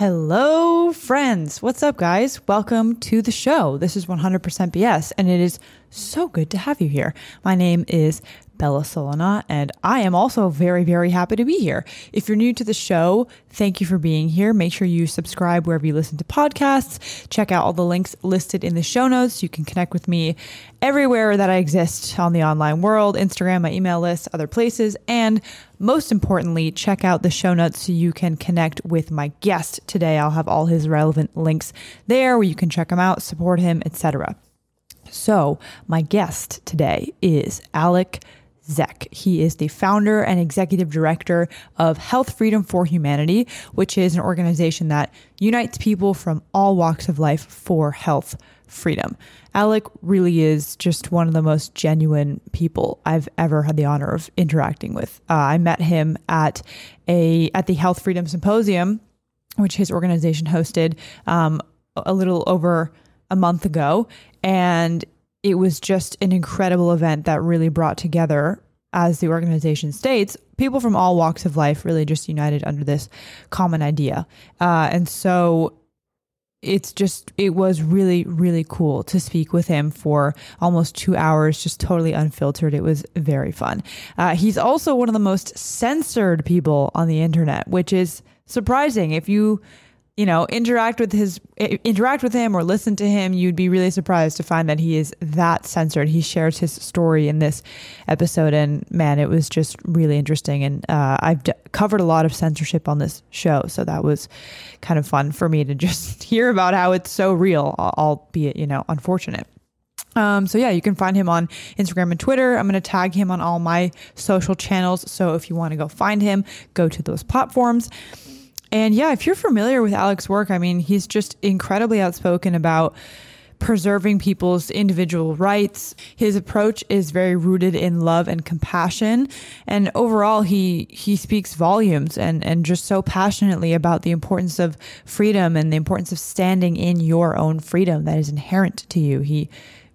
Hello, friends. What's up, guys? Welcome to the show. This is 100% BS, and it is so good to have you here. My name is Bella Solana, and I am also very, very happy to be here. If you're new to the show, thank you for being here. Make sure you subscribe wherever you listen to podcasts. Check out all the links listed in the show notes. You can connect with me everywhere that I exist on the online world Instagram, my email list, other places. And most importantly, check out the show notes so you can connect with my guest today. I'll have all his relevant links there where you can check him out, support him, etc. So, my guest today is Alec Zeck. He is the founder and executive director of Health Freedom for Humanity, which is an organization that unites people from all walks of life for health freedom. Alec really is just one of the most genuine people I've ever had the honor of interacting with. Uh, I met him at a at the Health Freedom Symposium, which his organization hosted um, a little over a month ago, and it was just an incredible event that really brought together, as the organization states, people from all walks of life really just united under this common idea. Uh, and so it's just, it was really, really cool to speak with him for almost two hours, just totally unfiltered. It was very fun. Uh, he's also one of the most censored people on the internet, which is surprising. If you you know, interact with his interact with him or listen to him, you'd be really surprised to find that he is that censored. He shares his story in this episode, and man, it was just really interesting. And uh, I've d- covered a lot of censorship on this show, so that was kind of fun for me to just hear about how it's so real, albeit you know unfortunate. Um, so yeah, you can find him on Instagram and Twitter. I'm going to tag him on all my social channels. So if you want to go find him, go to those platforms. And yeah, if you're familiar with Alec's work, I mean, he's just incredibly outspoken about preserving people's individual rights. His approach is very rooted in love and compassion. And overall, he, he speaks volumes and, and just so passionately about the importance of freedom and the importance of standing in your own freedom that is inherent to you. He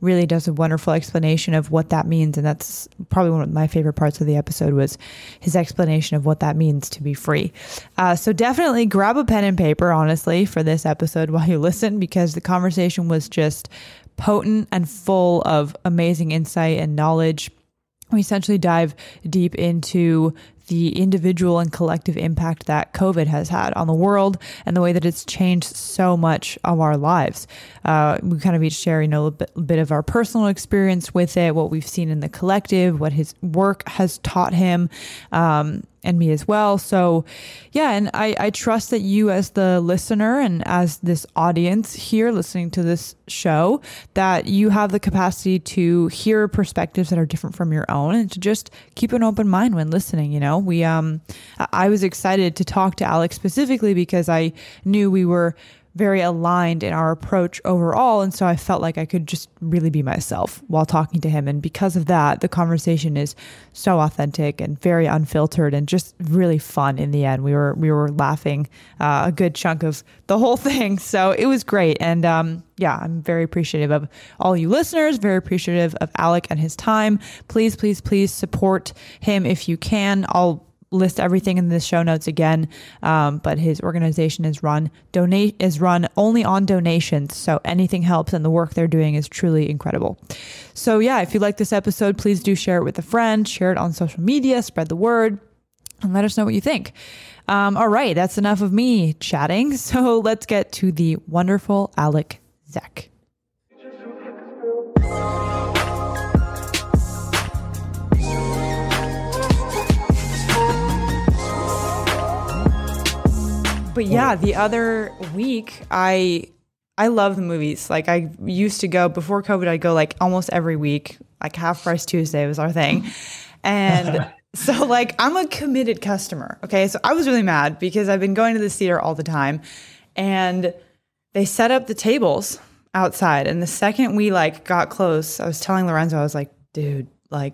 really does a wonderful explanation of what that means. And that's probably one of my favorite parts of the episode was his explanation of what that means to be free. Uh, so definitely grab a pen and paper honestly for this episode while you listen because the conversation was just potent and full of amazing insight and knowledge. We essentially dive deep into the individual and collective impact that COVID has had on the world and the way that it's changed so much of our lives. Uh, we kind of each share, you know, a bit, bit of our personal experience with it, what we've seen in the collective, what his work has taught him. Um, and me as well. So, yeah, and I, I trust that you, as the listener and as this audience here listening to this show, that you have the capacity to hear perspectives that are different from your own and to just keep an open mind when listening. You know, we, um, I was excited to talk to Alex specifically because I knew we were very aligned in our approach overall. And so I felt like I could just really be myself while talking to him. And because of that, the conversation is so authentic and very unfiltered and just really fun in the end. We were, we were laughing uh, a good chunk of the whole thing. So it was great. And, um, yeah, I'm very appreciative of all you listeners, very appreciative of Alec and his time. Please, please, please support him if you can. I'll list everything in the show notes again. Um, but his organization is run donate is run only on donations, so anything helps, and the work they're doing is truly incredible. So yeah, if you like this episode, please do share it with a friend, share it on social media, spread the word, and let us know what you think. Um, all right, that's enough of me chatting. So let's get to the wonderful Alec Zeck. But yeah, the other week I I love the movies. Like I used to go before COVID, I'd go like almost every week. Like half price Tuesday was our thing. And so like I'm a committed customer. Okay. So I was really mad because I've been going to the theater all the time and they set up the tables outside. And the second we like got close, I was telling Lorenzo, I was like, dude, like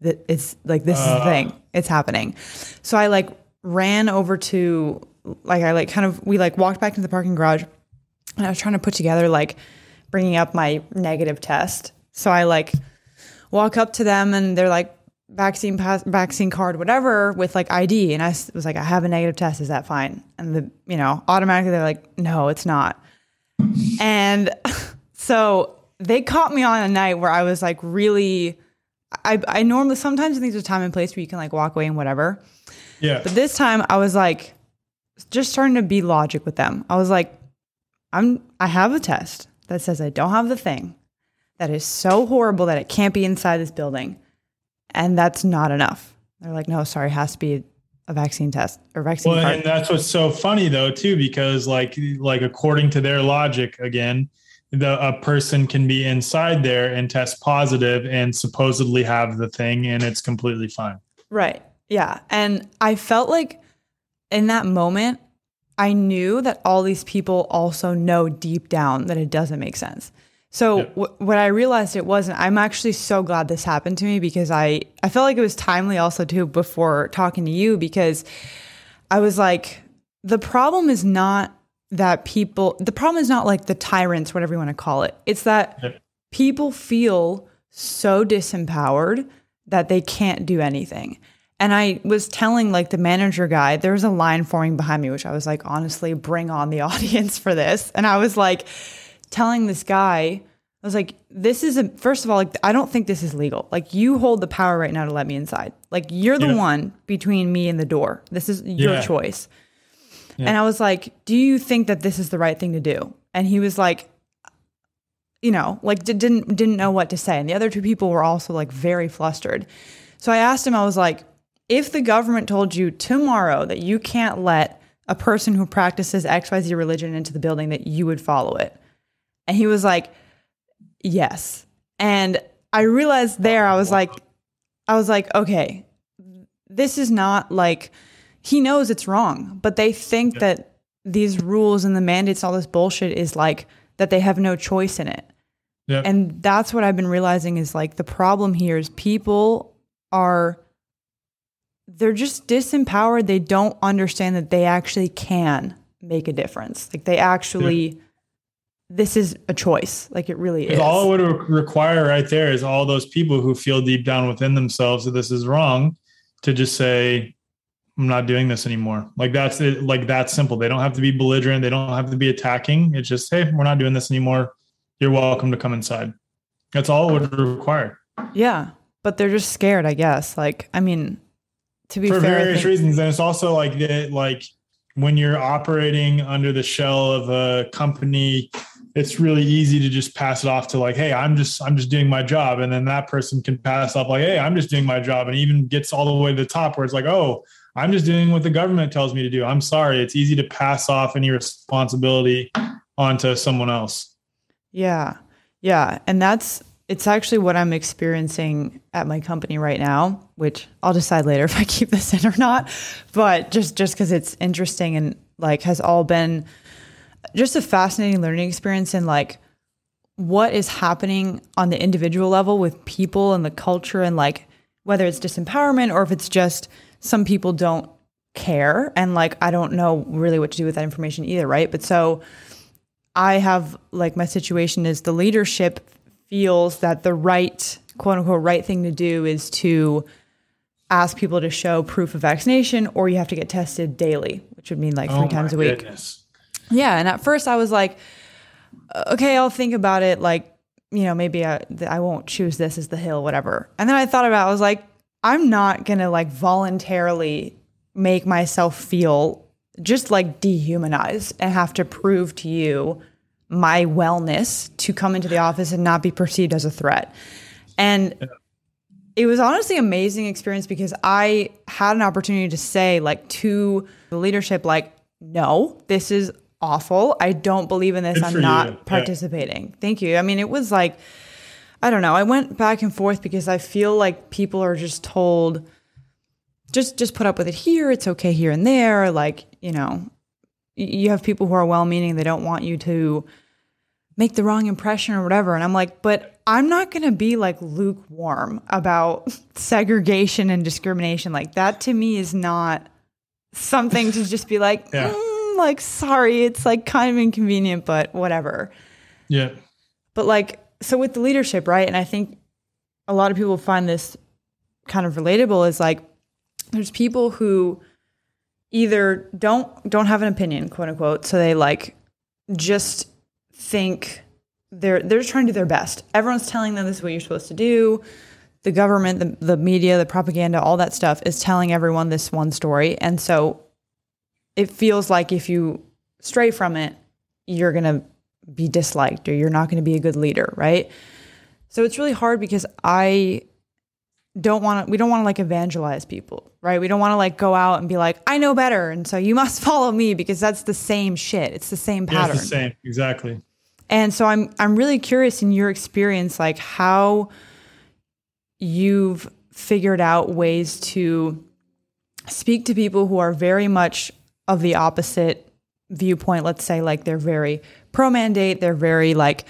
it's like this uh. is the thing. It's happening. So I like ran over to like I like kind of we like walked back into the parking garage and I was trying to put together like bringing up my negative test. So I like walk up to them and they're like vaccine pass, vaccine card, whatever, with like ID. And I was like, I have a negative test. Is that fine? And the, you know, automatically they're like, no, it's not. and so they caught me on a night where I was like really, I, I normally, sometimes there's a time and place where you can like walk away and whatever. Yeah. But this time I was like, just starting to be logic with them. I was like, I'm, I have a test that says I don't have the thing that is so horrible that it can't be inside this building and that's not enough. They're like, no, sorry, it has to be a vaccine test or vaccine well, card. and that's what's so funny though too, because like like according to their logic, again, the a person can be inside there and test positive and supposedly have the thing, and it's completely fine. Right. Yeah. And I felt like in that moment, I knew that all these people also know deep down that it doesn't make sense. So Yeah. w- what I realized it wasn't. I'm actually so glad this happened to me because I I felt like it was timely also too before talking to you because I was like the problem is not that people the problem is not like the tyrants whatever you want to call it. It's that people feel so disempowered that they can't do anything. And I was telling like the manager guy, there was a line forming behind me, which I was like, honestly, bring on the audience for this. And I was like, telling this guy, I was like, this is a, first of all, like, I don't think this is legal. Like, you hold the power right now to let me inside. Like, you're the Yeah. one between me and the door. This is your Yeah. choice. And I was like, do you think that this is the right thing to do? And he was like, you know, like didn't didn't know what to say. And the other two people were also like very flustered. So I asked him, I was like, if the government told you tomorrow that you can't let a person who practices XYZ religion into the building, that you would follow it. And he was like, yes. And I realized there, I was like, I was like, okay, this is not like, he knows it's wrong, but they think that these rules and the mandates, all this bullshit is like that they have no choice in it. Yeah. And that's what I've been realizing is like the problem here is people are they're just disempowered. They don't understand that they actually can make a difference. Like they actually this is a choice. Like it really is. All it would require right there is all those people who feel deep down within themselves that this is wrong to just say, I'm not doing this anymore. Like that's it, like that's simple. They don't have to be belligerent. They don't have to be attacking. It's just, hey, we're not doing this anymore. You're welcome to come inside. That's all it would require. yeah. But they're just scared, I guess. Like, I mean, to be For fair, various reasons. And it's also like that, like when you're operating under the shell of a company, it's really easy to just pass it off to like, hey, I'm just I'm just doing my job. And then that person can pass off like, hey, I'm just doing my job. And even gets all the way to the top where it's like, oh, I'm just doing what the government tells me to do. I'm sorry. It's easy to pass off any responsibility onto someone else. Yeah. Yeah. And that's, it's actually what I'm experiencing at my company right now, which I'll decide later if I keep this in or not. But just, just because it's interesting and like has all been just a fascinating learning experience and like what is happening on the individual level with people and the culture and like whether it's disempowerment or if it's just some people don't care and like I don't know really what to do with that information either, right? But so I have like my situation is the leadership feels that the right quote unquote right thing to do is to ask people to show proof of vaccination or you have to get tested daily, which would mean like three Oh times a week. goodness. Yeah, and at first I was like, okay, I'll think about it. Like, you know, maybe I, I won't choose this as the hill, whatever. And then I thought about, it, I was like, I'm not gonna like voluntarily make myself feel just like dehumanized and have to prove to you my wellness to come into the office and not be perceived as a threat. And it was honestly an amazing experience because I had an opportunity to say like to the leadership, like, no, this is awful. I don't believe in this. Good I'm not you. Yeah. participating. Thank you. I mean, it was like, I don't know. I went back and forth because I feel like people are just told, just just put up with it here. It's okay here and there. Like you know, you have people who are well-meaning. They don't want you to make the wrong impression or whatever. And I'm like, but I'm not going to be like lukewarm about segregation and discrimination. Like that to me is not something to just be like, Yeah. "Mm, like sorry, it's like kind of inconvenient, but whatever. Yeah. But like, so with the leadership, right? And I think a lot of people find this kind of relatable is like there's people who either don't don't have an opinion, quote unquote, so they like just think they're they're just trying to do their best. Everyone's telling them this is what you're supposed to do. The government, the, the media, the propaganda, all that stuff is telling everyone this one story. And so it feels like if you stray from it, you're gonna be disliked or you're not gonna be a good leader, right? So it's really hard because I don't want to we don't want to like evangelize people right we don't want to like go out and be like i know better and so you must follow me because that's the same shit it's the same pattern the same exactly and so i'm i'm really curious in your experience like how you've figured out ways to speak to people who are very much of the opposite viewpoint. Let's say like they're very pro mandate they're very like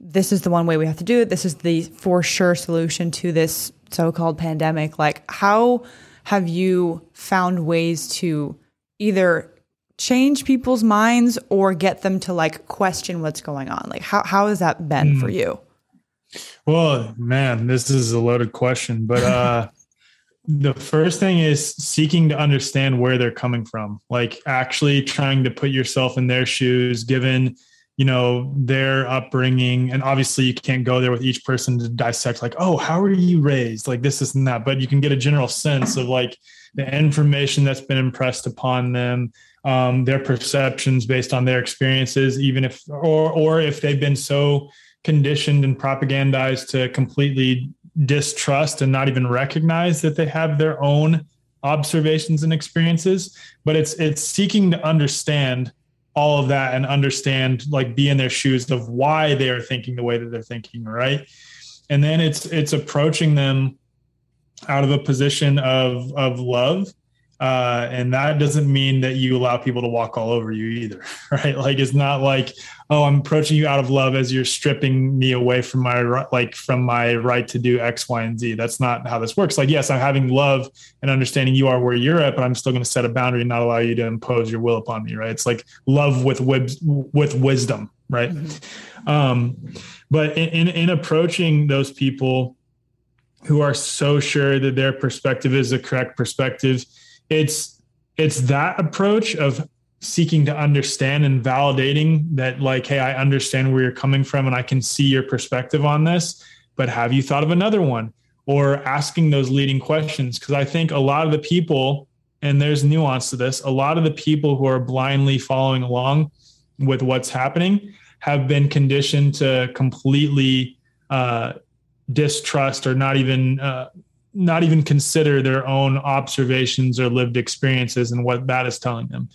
this is the one way we have to do it this is the for sure solution to this so-called pandemic. Like how have you found ways to either change people's minds or get them to like question what's going on? Like how, how has that been mm. for you? Well man this is a loaded question but uh the first thing is seeking to understand where they're coming from. Like actually trying to put yourself in their shoes given you know their upbringing. And obviously you can't go there with each person to dissect like oh how are you raised? Like this is and that. But you can get a general sense of like the information that's been impressed upon them um, their perceptions based on their experiences even if or or if they've been so conditioned and propagandized to completely distrust and not even recognize that they have their own observations and experiences. But it's it's seeking to understand all of that and understand like be in their shoes of why they are thinking the way that they're thinking right? And then it's it's approaching them out of a position of of love uh, and that doesn't mean that you allow people to walk all over you either, right? Like it's not like, oh, I'm approaching you out of love as you're stripping me away from my like from my right to do X, Y, and Z. That's not how this works. Like, yes, I'm having love and understanding you are where you're at, but I'm still going to set a boundary and not allow you to impose your will upon me, right? It's like love with with wisdom, right? Mm-hmm. Um, but in, in in approaching those people who are so sure that their perspective is the correct perspective it's it's that approach of seeking to understand and validating that like hey i understand where you're coming from and i can see your perspective on this but have you thought of another one? Or asking those leading questions because i think a lot of the people and there's nuance to this a lot of the people who are blindly following along with what's happening have been conditioned to completely uh, distrust or not even uh, not even consider their own observations or lived experiences and what that is telling them.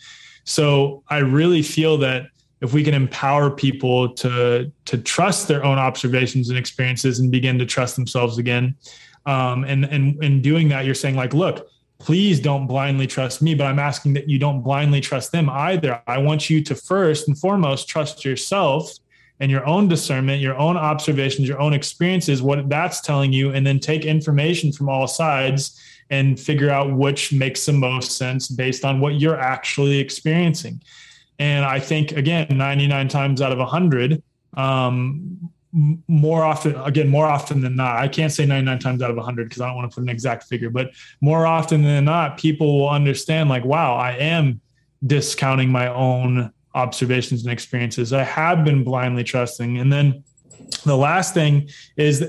So I really feel that if we can empower people to to trust their own observations and experiences and begin to trust themselves again, um, and and in doing that, you're saying like, look, please don't blindly trust me, but I'm asking that you don't blindly trust them either. I want you to first and foremost trust yourself and your own discernment, your own observations, your own experiences, what that's telling you, and then take information from all sides and figure out which makes the most sense based on what you're actually experiencing. And I think, again, 99 times out of 100, um, more often, again, more often than not, I can't say 99 times out of 100 because I don't want to put an exact figure, but more often than not, people will understand, like, wow, I am discounting my own observations and experiences. I have been blindly trusting. And then the last thing is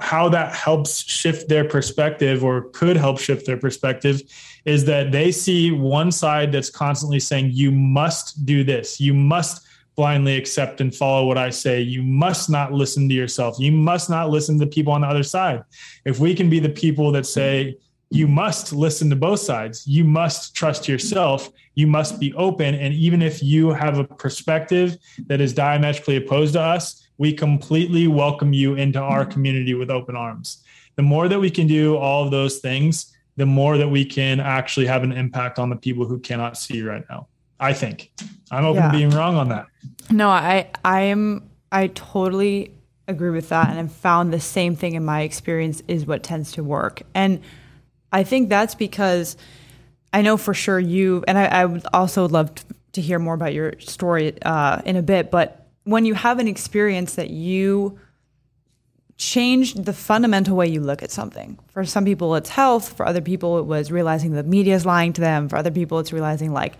how that helps shift their perspective or could help shift their perspective is that they see one side that's constantly saying, you must do this, you must blindly accept and follow what I say. You must not listen to yourself. You must not listen to people on the other side. If we can be the people that say, you must listen to both sides. You must trust yourself. You must be open. And even if you have a perspective that is diametrically opposed to us, we completely welcome you into our community with open arms. The more that we can do all of those things, the more that we can actually have an impact on the people who cannot see right now. I think I'm open yeah. to being wrong on that. No, I I am I totally agree with that and I've found the same thing in my experience is what tends to work. And I think that's because I know for sure you, and I, I would also love to hear more about your story uh, in a bit, but when you have an experience that you changed the fundamental way you look at something. For some people, it's health. For other people, it was realizing the media is lying to them. For other people, it's realizing like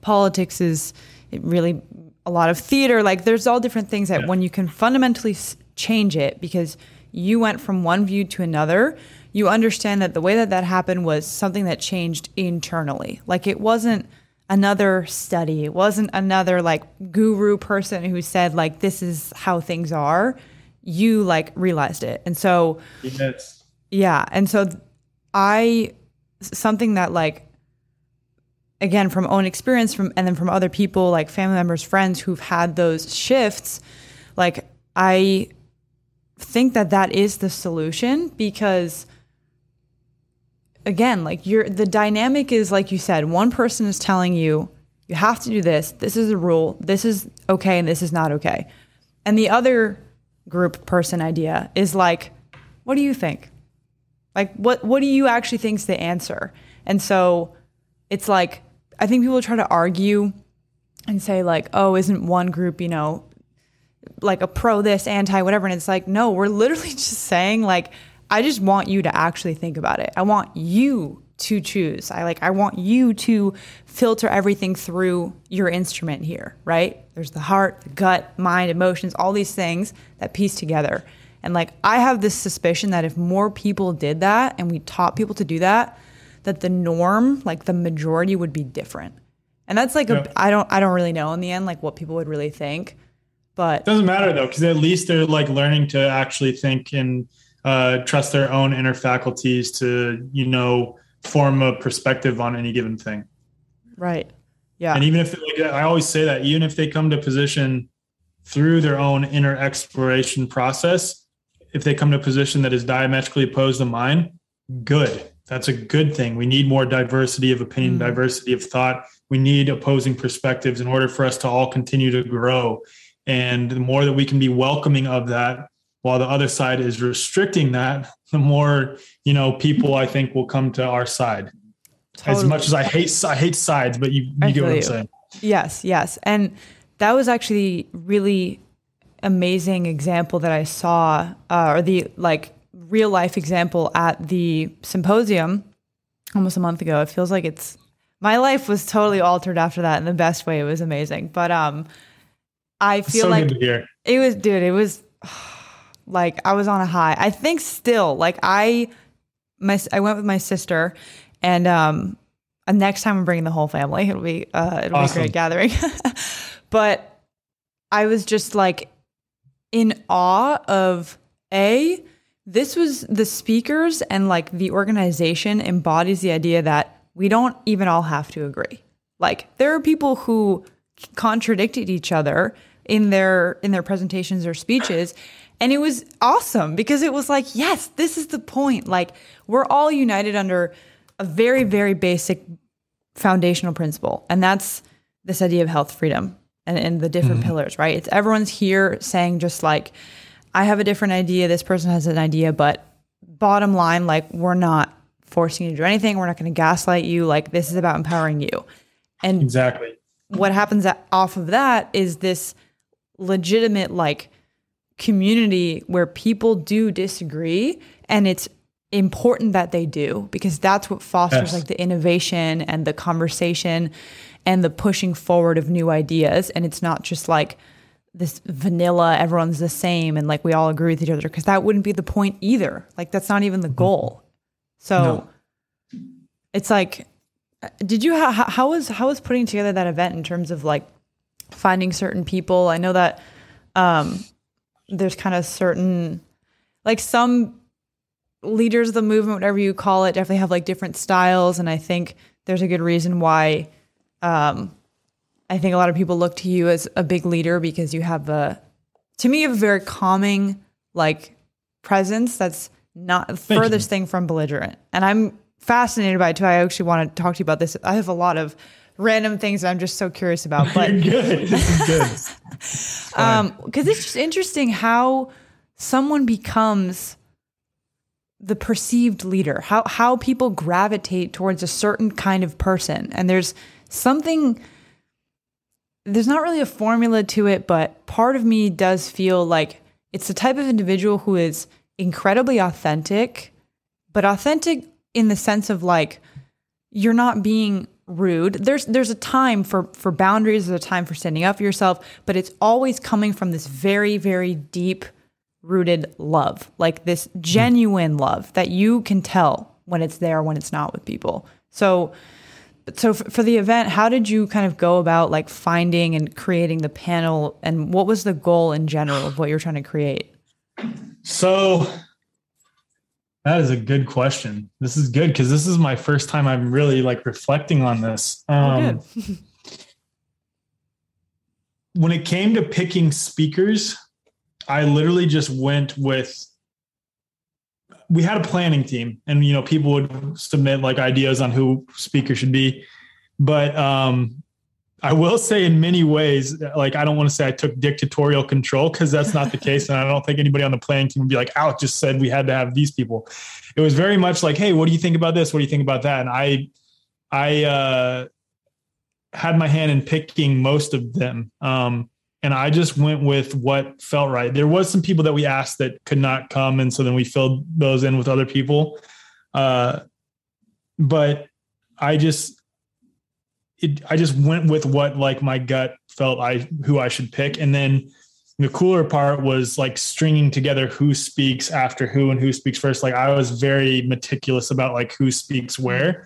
politics is really a lot of theater. Like there's all different things that yeah. when you can fundamentally change it because you went from one view to another, you understand that the way that that happened was something that changed internally. Like it wasn't another study. It wasn't another like guru person who said like this is how things are you like realized it. And so, yes. yeah. And so I, something that like, again, from own experience from, and then from other people, like family members, friends who've had those shifts, like I think that that is the solution because again, like you're, the dynamic is like you said, one person is telling you, you have to do this. This is a rule. This is okay. And this is not okay. And the other group person idea is like, what do you think? Like, what, what do you actually think is the answer? And so it's like, I think people try to argue and say, like, oh, isn't one group, you know, like a pro this, anti whatever? And it's like, no, we're literally just saying, like, I just want you to actually think about it. I want you to choose. I like I want you to filter everything through your instrument here, right? There's the heart, the gut, mind, emotions, all these things that piece together. And like I have this suspicion that if more people did that and we taught people to do that, that the norm, like the majority would be different. And that's like yeah. a I don't I don't really know in the end like what people would really think. But it doesn't matter though, because at least they're like learning to actually think and uh, trust their own inner faculties to, you know, form a perspective on any given thing. Right. Yeah. And even if like, I always say that, even if they come to position through their own inner exploration process, if they come to a position that is diametrically opposed to mine, good. That's a good thing. We need more diversity of opinion, mm. diversity of thought. We need opposing perspectives in order for us to all continue to grow. And the more that we can be welcoming of that, while the other side is restricting that, the more you know people I think will come to our side. Totally. As much as I hate I hate sides, but you, you get what I'm you. saying. Yes, yes, and that was actually really amazing example that I saw, uh, or the like real life example at the symposium almost a month ago. It feels like it's my life was totally altered after that in the best way. It was amazing, but um, I feel so like it was, dude. It was. Like I was on a high. I think still, like I, my I went with my sister, and um, next time I'm bringing the whole family. It'll be uh, it'll awesome. be a great gathering. but I was just like in awe of a. This was the speakers and like the organization embodies the idea that we don't even all have to agree. Like there are people who contradicted each other in their in their presentations or speeches and it was awesome because it was like, yes, this is the point. Like, we're all united under a very, very basic foundational principle. And that's this idea of health freedom and, and the different mm-hmm. pillars, right? It's everyone's here saying, just like, I have a different idea, this person has an idea, but bottom line, like, we're not forcing you to do anything. We're not going to gaslight you. Like, this is about empowering you. And exactly what happens off of that is this legitimate, like, community where people do disagree and it's important that they do because that's what fosters yes. like the innovation and the conversation and the pushing forward of new ideas and it's not just like this vanilla everyone's the same and like we all agree with each other because that wouldn't be the point either like that's not even the mm-hmm. goal so no. it's like did you ha- how was how was putting together that event in terms of like finding certain people i know that um there's kind of certain like some leaders of the movement, whatever you call it, definitely have like different styles. And I think there's a good reason why um, I think a lot of people look to you as a big leader because you have a, to me, a very calming like presence that's not the furthest you. thing from belligerent. And I'm fascinated by it too. I actually want to talk to you about this. I have a lot of random things that I'm just so curious about. But good. This is good. um, because it's just interesting how someone becomes the perceived leader, how how people gravitate towards a certain kind of person. And there's something there's not really a formula to it, but part of me does feel like it's the type of individual who is incredibly authentic, but authentic in the sense of like you're not being rude. There's there's a time for for boundaries, there's a time for standing up for yourself, but it's always coming from this very very deep rooted love. Like this genuine love that you can tell when it's there when it's not with people. So so for the event, how did you kind of go about like finding and creating the panel and what was the goal in general of what you're trying to create? So that is a good question. This is good because this is my first time I'm really like reflecting on this. Oh, um, when it came to picking speakers, I literally just went with. We had a planning team, and you know, people would submit like ideas on who speaker should be, but um, I will say in many ways, like I don't want to say I took dictatorial control because that's not the case. And I don't think anybody on the playing team would be like, Alex just said we had to have these people. It was very much like, hey, what do you think about this? What do you think about that? And I I uh had my hand in picking most of them. Um and I just went with what felt right. There was some people that we asked that could not come, and so then we filled those in with other people. Uh, but I just it, I just went with what like my gut felt I who I should pick, and then the cooler part was like stringing together who speaks after who and who speaks first. Like I was very meticulous about like who speaks where mm-hmm.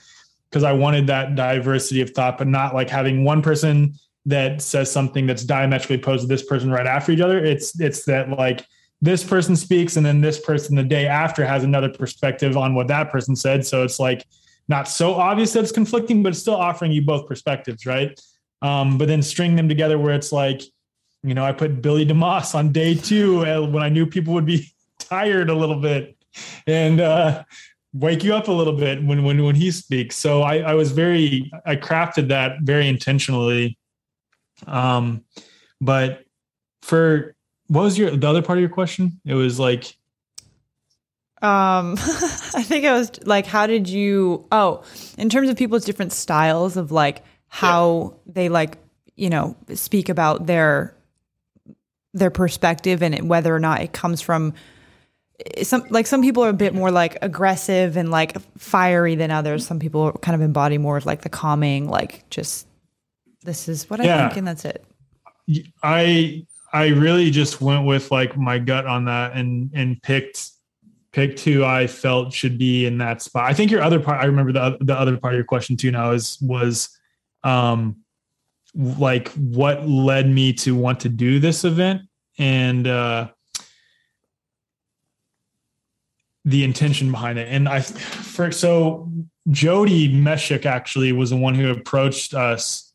because I wanted that diversity of thought, but not like having one person that says something that's diametrically opposed to this person right after each other. It's it's that like this person speaks and then this person the day after has another perspective on what that person said. So it's like not so obvious that it's conflicting, but it's still offering you both perspectives, right? Um, but then string them together where it's like, you know, I put Billy DeMoss on day two uh, when I knew people would be tired a little bit and uh, wake you up a little bit when when when he speaks. So I, I was very I crafted that very intentionally. Um, but for what was your the other part of your question? It was like um, I think I was like, how did you? Oh, in terms of people's different styles of like how yeah. they like, you know, speak about their their perspective and it, whether or not it comes from some like some people are a bit more like aggressive and like fiery than others. Some people kind of embody more of like the calming, like just this is what I think and that's it. I I really just went with like my gut on that and and picked picked who I felt should be in that spot. I think your other part, I remember the the other part of your question too. Now is was, um, like what led me to want to do this event and uh, the intention behind it. And I, for so Jody Meshik actually was the one who approached us.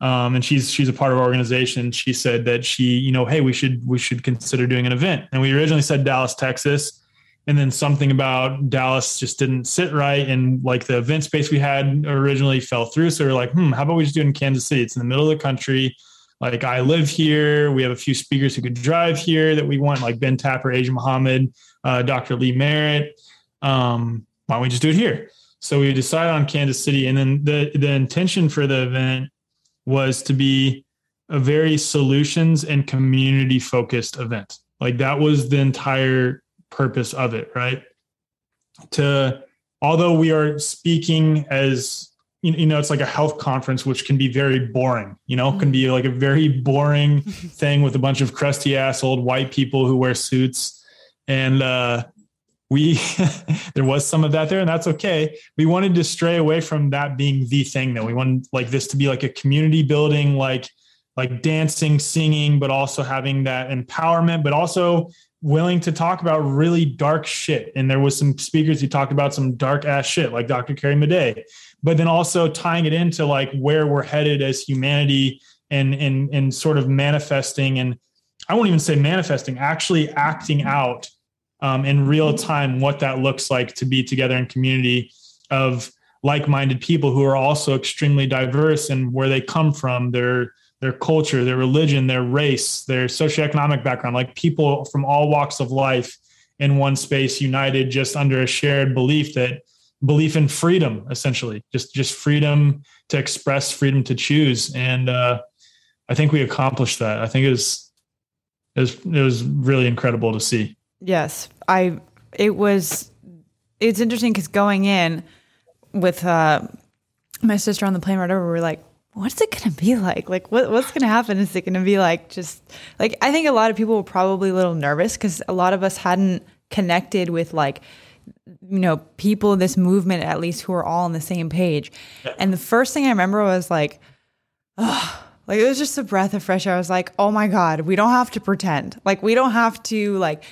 Um, and she's she's a part of our organization. She said that she, you know, hey, we should we should consider doing an event. And we originally said Dallas, Texas and then something about Dallas just didn't sit right, and like the event space we had originally fell through. So we are like, hmm, how about we just do it in Kansas City? It's in the middle of the country. Like I live here. We have a few speakers who could drive here that we want, like Ben Tapper, Asia Muhammad, uh, Dr. Lee Merritt. Um, why don't we just do it here? So we decided on Kansas City, and then the the intention for the event was to be a very solutions and community focused event. Like that was the entire purpose of it, right? To although we are speaking as you know, it's like a health conference, which can be very boring. You know, can be like a very boring thing with a bunch of crusty ass old white people who wear suits. And uh, we, there was some of that there, and that's okay. We wanted to stray away from that being the thing. That we wanted like this to be like a community building, like like dancing, singing, but also having that empowerment, but also willing to talk about really dark shit. And there was some speakers who talked about some dark ass shit, like Dr. Carrie Madej, but then also tying it into like where we're headed as humanity and and and sort of manifesting and I won't even say manifesting, actually acting out um, in real time what that looks like to be together in community of like-minded people who are also extremely diverse and where they come from, their their culture, their religion, their race, their socioeconomic background, like people from all walks of life in one space united just under a shared belief that belief in freedom essentially just just freedom to express freedom to choose. And uh, i think we accomplished that. I think it was it was, it was really incredible to see. Yes. I it was it's interesting because going in with uh, my sister on the plane right over, we were like, what's it going to be like? Like, what, what's going to happen? Is it going to be like just like, I think a lot of people were probably a little nervous because a lot of us hadn't connected with like, you know, people in this movement, at least who are all on the same page. And the first thing I remember was like, oh, like it was just a breath of fresh air. I was like, oh my God, we don't have to pretend. Like, we don't have to like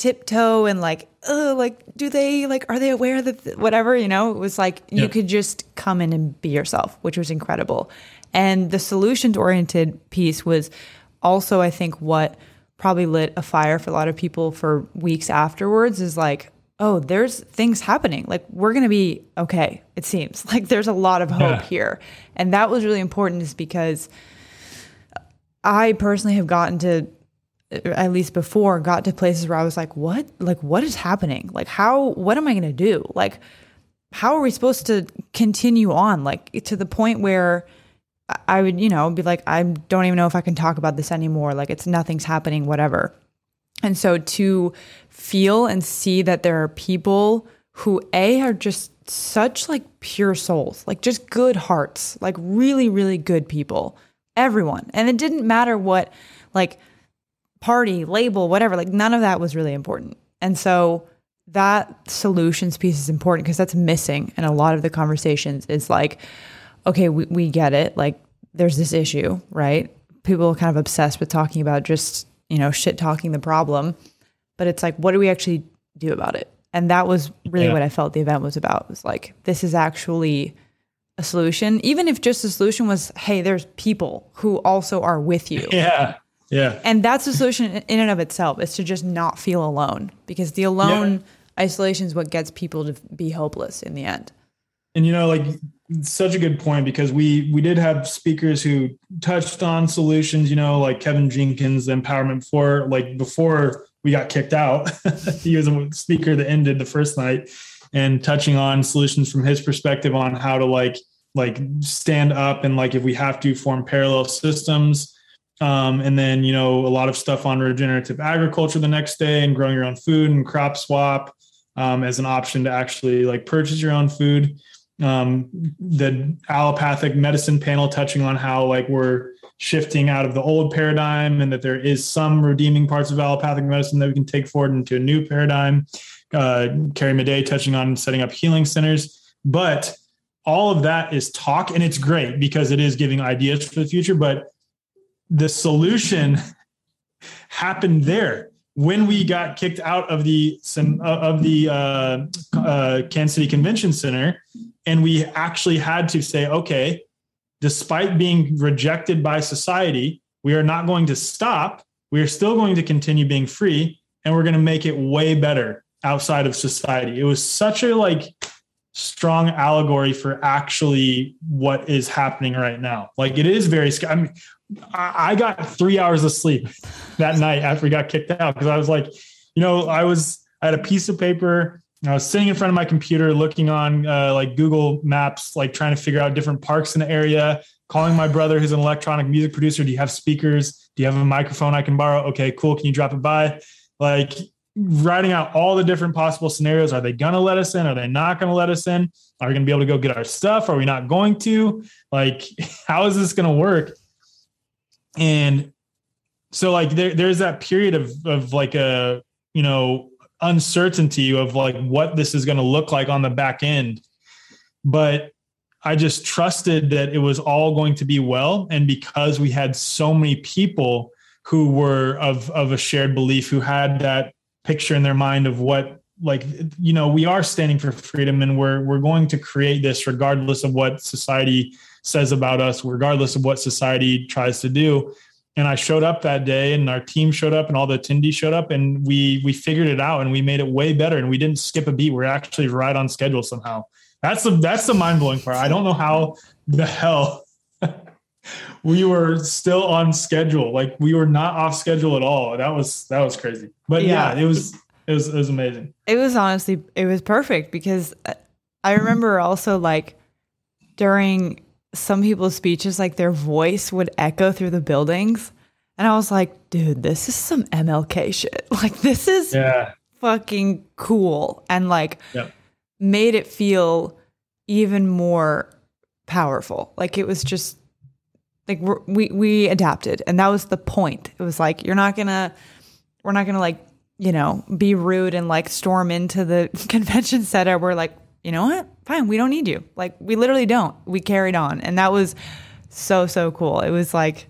tiptoe and like, oh, like, do they like, are they aware that whatever, you know, it was like yeah. you could just come in and be yourself, which was incredible. And the solutions oriented piece was also, I think, what probably lit a fire for a lot of people for weeks afterwards is like, oh, there's things happening. Like we're going to be okay. It seems like there's a lot of hope yeah. here. And that was really important is because I personally have gotten to at least before got to places where I was like, what? Like what is happening? Like how what am I going to do? Like how are we supposed to continue on like to the point where I would, you know, be like I don't even know if I can talk about this anymore. Like it's nothing's happening whatever. And so to feel and see that there are people who a are just such like pure souls, like just good hearts, like really really good people. Everyone. And it didn't matter what like party, label, whatever, like none of that was really important. And so that solutions piece is important because that's missing in a lot of the conversations It's like, okay, we, we get it. Like there's this issue, right? People are kind of obsessed with talking about just, you know, shit talking the problem. But it's like, what do we actually do about it? And that was really yeah. what I felt the event was about. It was like, this is actually a solution. Even if just the solution was, hey, there's people who also are with you. Yeah. Yeah. And that's a solution in and of itself is to just not feel alone because the alone yeah. isolation is what gets people to be hopeless in the end. And you know, like such a good point because we we did have speakers who touched on solutions, you know, like Kevin Jenkins, the empowerment for like before we got kicked out. he was a speaker that ended the first night and touching on solutions from his perspective on how to like like stand up and like if we have to form parallel systems um, and then, you know, a lot of stuff on regenerative agriculture the next day and growing your own food and crop swap um, as an option to actually like purchase your own food. Um, the allopathic medicine panel touching on how like we're shifting out of the old paradigm and that there is some redeeming parts of allopathic medicine that we can take forward into a new paradigm. Uh, Carrie Madej touching on setting up healing centers. But all of that is talk and it's great because it is giving ideas for the future. But the solution happened there when we got kicked out of the of the uh, uh, Kansas City Convention Center, and we actually had to say, okay, despite being rejected by society, we are not going to stop. We are still going to continue being free, and we're going to make it way better outside of society. It was such a like strong allegory for actually what is happening right now. Like it is very. I mean, I got three hours of sleep that night after we got kicked out because I was like, you know, I was I had a piece of paper. I was sitting in front of my computer looking on uh, like Google Maps, like trying to figure out different parks in the area. Calling my brother, who's an electronic music producer. Do you have speakers? Do you have a microphone I can borrow? Okay, cool. Can you drop it by? Like writing out all the different possible scenarios. Are they going to let us in? Are they not going to let us in? Are we going to be able to go get our stuff? Are we not going to? Like, how is this going to work? And so like there, there's that period of of like a you know uncertainty of like what this is going to look like on the back end. But i just trusted that it was all going to be well. And because we had so many people who were of of a shared belief who had that picture in their mind of what like you know we are standing for freedom and we're we're going to create this regardless of what society says about us, regardless of what society tries to do. And I showed up that day, and our team showed up, and all the attendees showed up, and we we figured it out, and we made it way better, and we didn't skip a beat. We're actually right on schedule somehow. That's the that's the mind blowing part. I don't know how the hell we were still on schedule. Like we were not off schedule at all. That was that was crazy. But yeah, yeah it was it was it was amazing. It was honestly it was perfect because I remember also like during some people's speeches, like their voice would echo through the buildings. And I was like, dude, this is some MLK shit. Like, this is yeah. fucking cool and like Yep. made it feel even more powerful. Like it was just like we're, we we adapted, and that was the point. It was like you're not gonna we're not gonna like you know be rude and like storm into the convention center. We're like you know what, fine, we don't need you. Like we literally don't. We carried on, and that was so so cool. It was like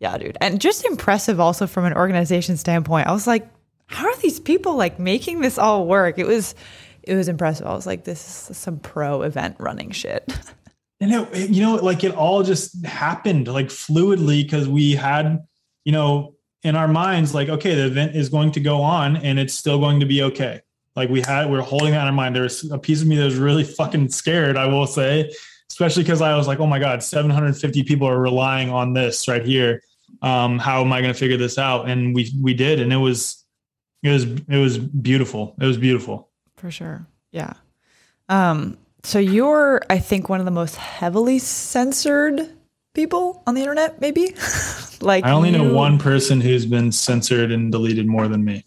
yeah, dude, and just impressive also from an organization standpoint. I was like, how are these people like making this all work? It was it was impressive. I was like, this is some pro event running shit. And it, you know, like it all just happened like fluidly because we had, you know, in our minds, like, okay, the event is going to go on and it's still going to be okay. Like we had, we are holding that in mind. There was a piece of me that was really fucking scared, I will say, especially because I was like, oh my God, 750 people are relying on this right here. Um, how am I going to figure this out? And we, we did. And it was, it was, it was beautiful. It was beautiful. For sure. Yeah. Um, so you're, I think, one of the most heavily censored people on the internet, maybe. like I only know one person who's been censored and deleted more than me.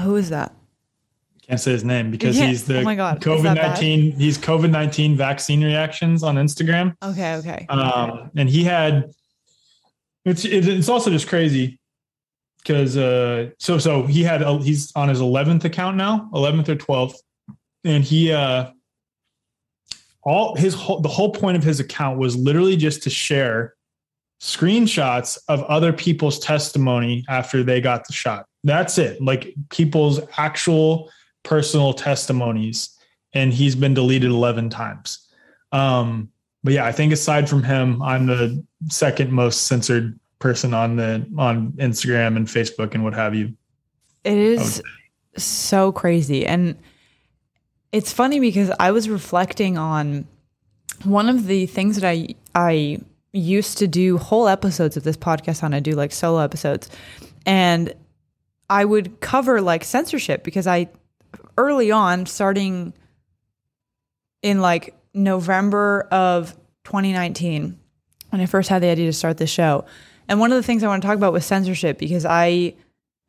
Who is that? Can't say his name because he's the oh my God, COVID nineteen. He's COVID nineteen vaccine reactions on Instagram, Okay, okay. um, and he had. It's it's also just crazy because uh, so so he had a, he's on his eleventh account now, eleventh or twelfth, and he uh, all his whole the whole point of his account was literally just to share screenshots of other people's testimony after they got the shot. That's it. Like people's actual personal testimonies. And he's been deleted 11 times. Um, but yeah, I think aside from him, I'm the second most censored person on the on Instagram and Facebook and what have you. It is so crazy. And it's funny because I was reflecting on one of the things that I I used to do whole episodes of this podcast on. I do like solo episodes. And I would cover like censorship because I early on, starting in like November of 2019, when I first had the idea to start the show. And one of the things I want to talk about was censorship because I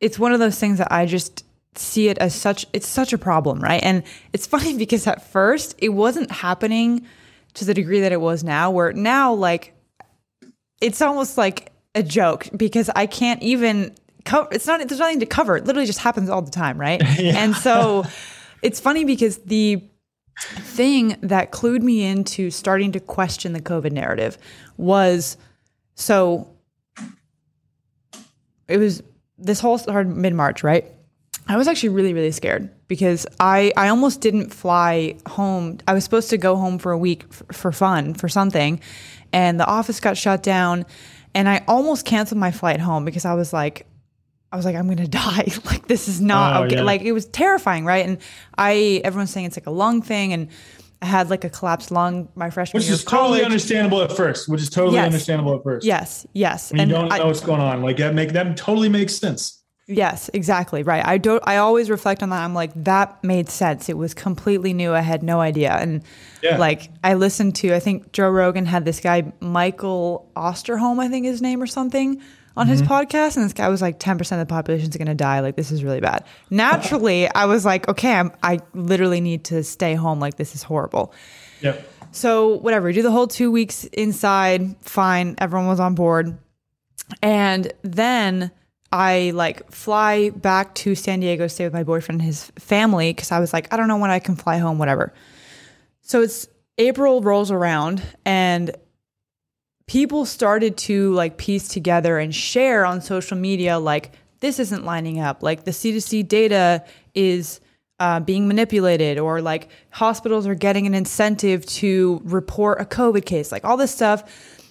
it's one of those things that I just see it as such it's such a problem, right? And it's funny because at first it wasn't happening to the degree that it was now where now like it's almost like a joke because I can't even cover it's not there's nothing to cover. It literally just happens all the time, right? And so it's funny because the thing that clued me into starting to question the COVID narrative was so it was this whole started mid March, right? I was actually really, really scared because I, I almost didn't fly home. I was supposed to go home for a week f- for fun, for something, and the office got shut down. And I almost canceled my flight home because I was like, I was like, I'm gonna die. like this is not Oh, okay. yeah. Like it was terrifying, right? And I, everyone's saying it's like a lung thing, and I had like a collapsed lung my freshman Which year is college. totally understandable at first, which is totally Yes. understandable at first. Yes, yes, When you don't I- know what's going on. Like that make that totally makes sense. Yes, exactly. Right. I don't I always reflect on that. I'm like that made sense. It was completely new. I had no idea. And Yeah. like I listened to I think Joe Rogan had this guy Michael Osterholm, I think his name or something on his Mm-hmm. podcast and this guy was like 10% of the population is going to die. Like this is really bad. Naturally, I was like, okay, I'm, I literally need to stay home like this is horrible. Yep. So whatever, do the whole two weeks inside. Fine, everyone was on board, and then I like fly back to San Diego, stay with my boyfriend and his family because I was like, I don't know when I can fly home, whatever. So it's April rolls around and people started to like piece together and share on social media like this isn't lining up. Like the CDC data is uh, being manipulated or like hospitals are getting an incentive to report a covid case like all this stuff.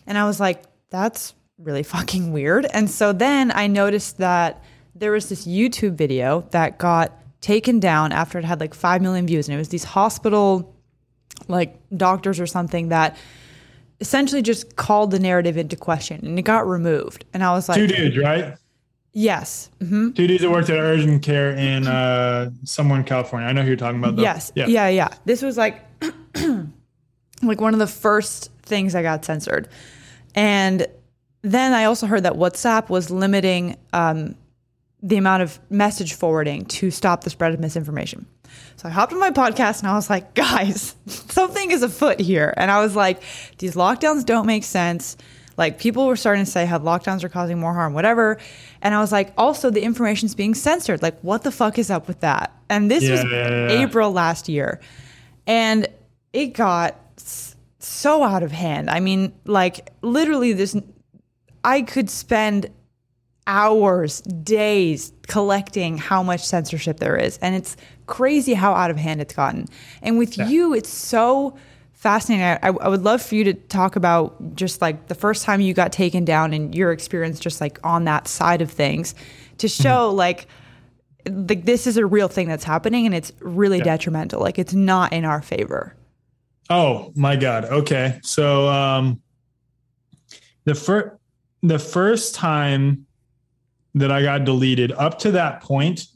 And i was like that's really fucking weird. And so then i noticed that there was this youtube video that got taken down after it had like 5 million views. And it was these hospital like doctors or something that essentially just called the narrative into question and it got removed. And I was like, Two dudes, right? yes, hmm Two dudes that worked at urgent care in uh, somewhere in California. I know who you're talking about. Though. yes, yeah. yeah, This was like, like one of the first things I got censored. And then I also heard that WhatsApp was limiting um, the amount of message forwarding to stop the spread of misinformation. So I hopped on my podcast and I was like, guys, something is afoot here. And I was like, these lockdowns don't make sense. Like people were starting to say how lockdowns are causing more harm, whatever. And I was like, also the information's being censored. Like, what the fuck is up with that? And this yeah, was yeah, yeah. April last year. And it got so out of hand. I mean, like literally this I could spend hours, days collecting how much censorship there is. And it's crazy how out of hand it's gotten. And with yeah. you, it's so fascinating. I, I, would love for you to talk about just like the first time you got taken down and your experience just like on that side of things to mm-hmm. show mm-hmm. like, like this is a real thing that's happening and it's really yeah. detrimental. Like it's not in our favor. Oh my God. Okay. So um the first the first time that I got deleted, up to that point,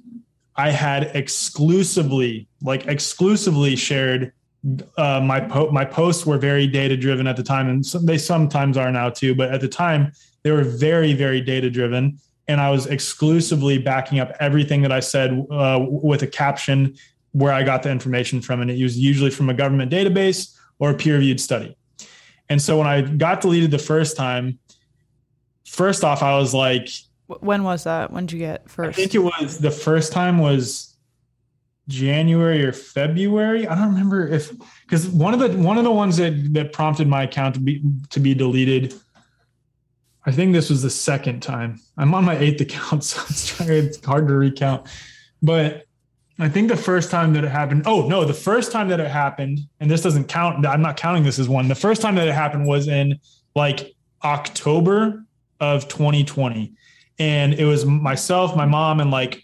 I had exclusively, like exclusively shared uh, my po- my posts were very data driven at the time, and they sometimes are now too. But at the time, they were very very data driven, and I was exclusively backing up everything that I said uh, with a caption where I got the information from, and it was usually from a government database or a peer reviewed study. And so when I got deleted the first time, first off, I was like, when was that? When did you get first? I think it was the first time was January or February. I don't remember if because one of the one of the ones that that prompted my account to be to be deleted. I think this was the second time. I'm on my eighth account, so it's, trying, it's hard to recount. But I think the first time that it happened. Oh no, the first time that it happened, and this doesn't count. I'm not counting this as one. The first time that it happened was in like October of 2020 and it was myself my mom and like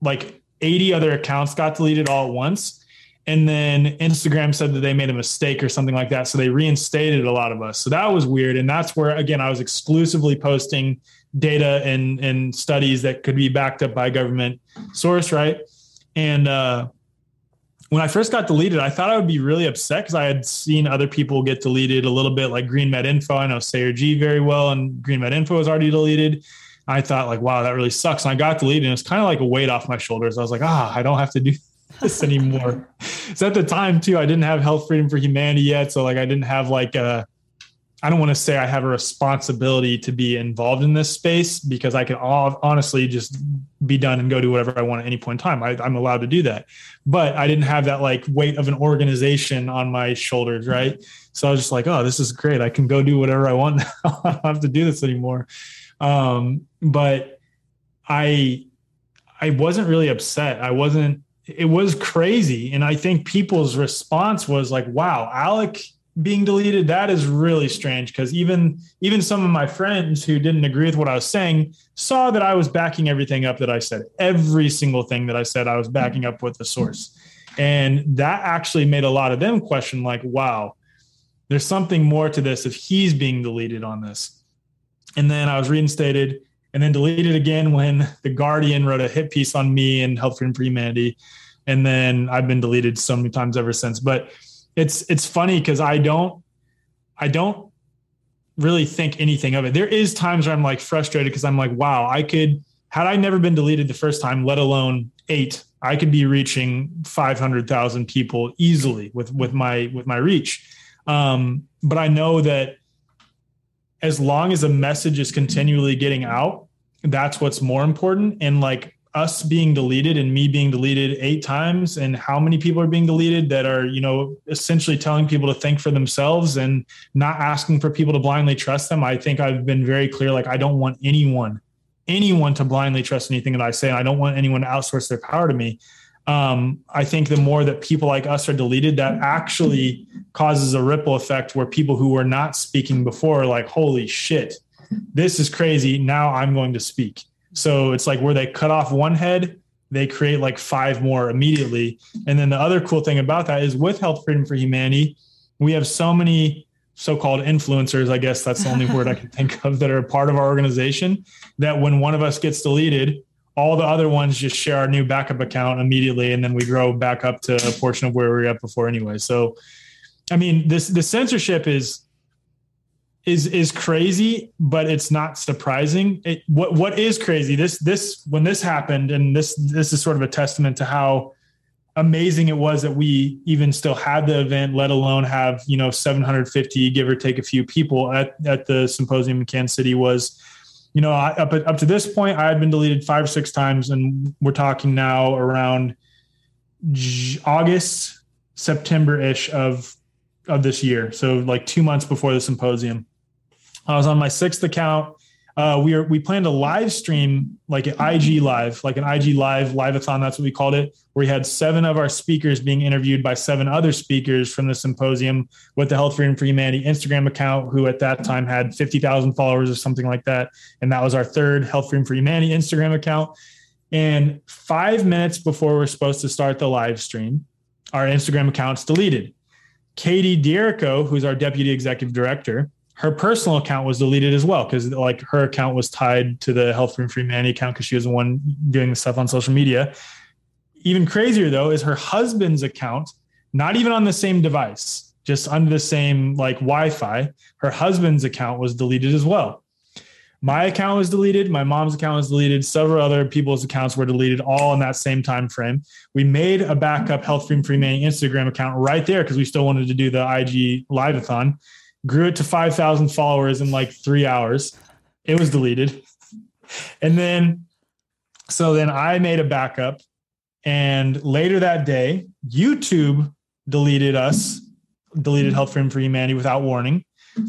like 80 other accounts got deleted all at once. And then instagram said that they made a mistake or something like that. So they reinstated a lot of us. So that was weird. And that's where again i was exclusively posting data and and studies that could be backed up by a government source right? And uh when I first got deleted, I thought I would be really upset because I had seen other people get deleted a little bit, like Green Med Info. I know Sayer Ji very well, and Green Med Info was already deleted. I thought like, wow, that really sucks. And I got deleted, and it's kind of like a weight off my shoulders. I was like, ah, I don't have to do this anymore. so at the time too, I didn't have Health Freedom for Humanity yet, so like I didn't have like a I don't want to say I have a responsibility to be involved in this space because I can all, honestly just be done and go do whatever I want at any point in time. I, am allowed to do that, but I didn't have that like weight of an organization on my shoulders, right? So I was just like, oh, this is great. I can go do whatever I want. I don't have to do this anymore. Um, but I, I wasn't really upset. I wasn't. It was crazy, and I think people's response was like, "Wow, Alec." being deleted that is really strange because even even some of my friends who didn't agree with what i was saying saw that i was backing everything up that i said every single thing that i said i was backing up with the source and that actually made a lot of them question like wow there's something more to this if he's being deleted on this and then i was reinstated and then deleted again when the guardian wrote a hit piece on me and health freedom for humanity and then i've been deleted so many times ever since but it's it's funny because I don't I don't really think anything of it. There is times where I'm like frustrated because I'm like, wow, I could had I never been deleted the first time, let alone eight, I could be reaching 500,000 people easily with with my with my reach. Um, but I know that as long as a message is continually getting out, that's what's more important. And like us being deleted and me being deleted eight times and how many people are being deleted that are you know essentially telling people to think for themselves and not asking for people to blindly trust them i think i've been very clear like i don't want anyone anyone to blindly trust anything that i say i don't want anyone to outsource their power to me um, i think the more that people like us are deleted that actually causes a ripple effect where people who were not speaking before are like holy shit this is crazy now i'm going to speak so it's like where they cut off one head, they create like five more immediately. And then the other cool thing about that is with Health Freedom for Humanity, we have so many so-called influencers, I guess that's the only word I can think of that are a part of our organization that when one of us gets deleted, all the other ones just share our new backup account immediately and then we grow back up to a portion of where we were at before anyway. So I mean this the censorship is is is crazy, but it's not surprising. It, what what is crazy? This this when this happened, and this this is sort of a testament to how amazing it was that we even still had the event, let alone have you know 750 give or take a few people at at the symposium in Kansas City. Was you know up up to this point, I had been deleted five or six times, and we're talking now around August, September ish of of this year. So like two months before the symposium. I was on my sixth account. Uh, we are we planned a live stream like an IG live, like an IG live live-a-thon. That's what we called it. Where we had seven of our speakers being interviewed by seven other speakers from the symposium with the Health Freedom for Humanity Instagram account, who at that time had fifty thousand followers or something like that, and that was our third Health Freedom for Humanity Instagram account. And five minutes before we're supposed to start the live stream, our Instagram account's deleted. Katie Dierico, who's our deputy executive director, her personal account was deleted as well because like her account was tied to the Health Freedom for Humanity account because she was the one doing the stuff on social media. Even crazier though is her husband's account, not even on the same device, just under the same like Wi-Fi. Her husband's account was deleted as well. My account was deleted. My mom's account was deleted. Several other people's accounts were deleted, all in that same time frame. We made a backup Health for Humanity Instagram account right there because we still wanted to do the IG live-a-thon grew it to 5,000 followers in like three hours. It was deleted. And then, so then I made a backup. And later that day, YouTube deleted us, deleted Health Freedom for Humanity without warning.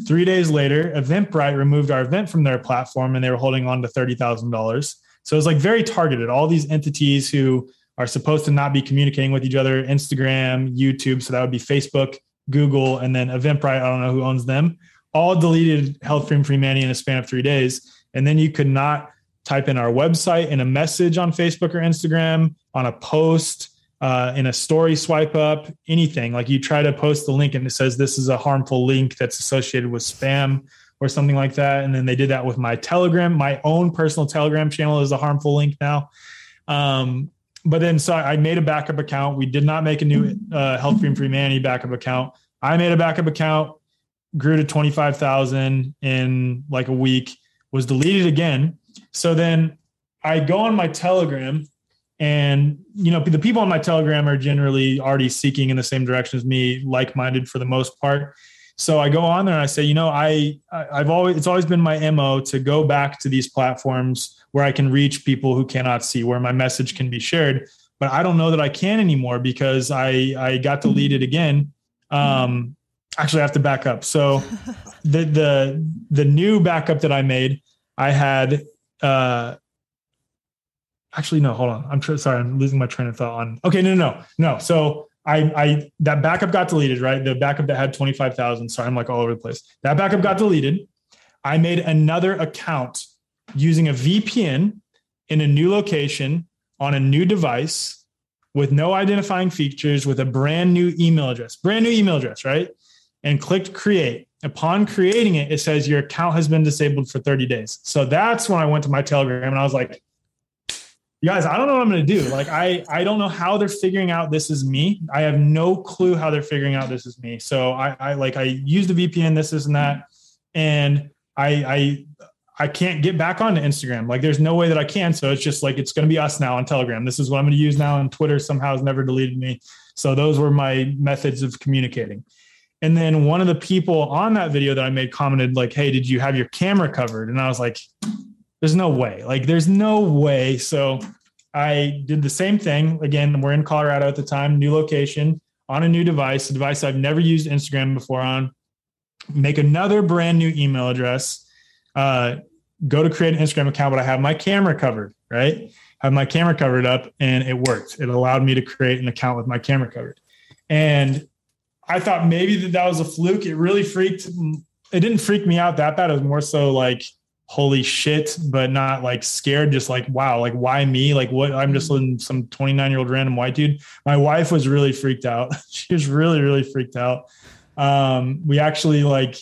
Three days later, Eventbrite removed our event from their platform and they were holding on to $30,000. So it was like very targeted. All these entities who are supposed to not be communicating with each other, Instagram, YouTube. So that would be Facebook, Google, and then Eventbrite. I don't know who owns them. All deleted Health Freedom for Humanity in a span of three days, and then you could not type in our website in a message on Facebook or Instagram, on a post, uh, in a story swipe up, anything. Like you try to post the link and it says this is a harmful link that's associated with spam or something like that. And then they did that with my Telegram. My own personal Telegram channel is a harmful link now. Um, but then so I made a backup account. We did not make a new uh, Health Freedom for Humanity backup account. I made a backup account, grew to 25,000 in like a week, was deleted again. So then I go on my Telegram and you know the people on my Telegram are generally already seeking in the same direction as me, like-minded for the most part. So I go on there and I say, you know, I I've always it's always been my mo to go back to these platforms where I can reach people who cannot see, where my message can be shared. But I don't know that I can anymore because I I got deleted again. Um, actually, I have to back up. So the the the new backup that I made, I had. Uh, actually, no, hold on. I'm tr- sorry, I'm losing my train of thought on. Okay, no, no, no, no. So I, I that backup got deleted, right? The backup that had 25,000. Sorry, I'm like all over the place. That backup got deleted. I made another account using a VPN in a new location on a new device with no identifying features with a brand new email address, brand new email address, right? And clicked create. Upon creating it, it says your account has been disabled for 30 days. So that's when I went to my Telegram and I was like, you guys, I don't know what I'm going to do. Like, I, I don't know how they're figuring out this is me. I have no clue how they're figuring out this is me. So I, I like, I used the VPN, this, this, and that. And I, I I can't get back onto Instagram. Like there's no way that I can. So it's just like it's going to be us now on Telegram. This is what I'm going to use now. And Twitter somehow has never deleted me. So those were my methods of communicating. And then one of the people on that video that I made commented like, "Hey, did you have your camera covered?" And I was like, "There's no way. Like there's no way." So I did the same thing. Again, we're in Colorado at the time, new location on a new device, a device I've never used Instagram before on. Make another brand new email address. Uh, go to create an Instagram account, but I have my camera covered, right? I have my camera covered up and it worked. It allowed me to create an account with my camera covered. And I thought maybe that that was a fluke. It really freaked, it didn't freak me out that bad. It was more so like, holy shit, but not like scared, just like, wow, like why me? Like what? I'm just some 29 year old random white dude. My wife was really freaked out. she was really, really freaked out. Um, we actually like,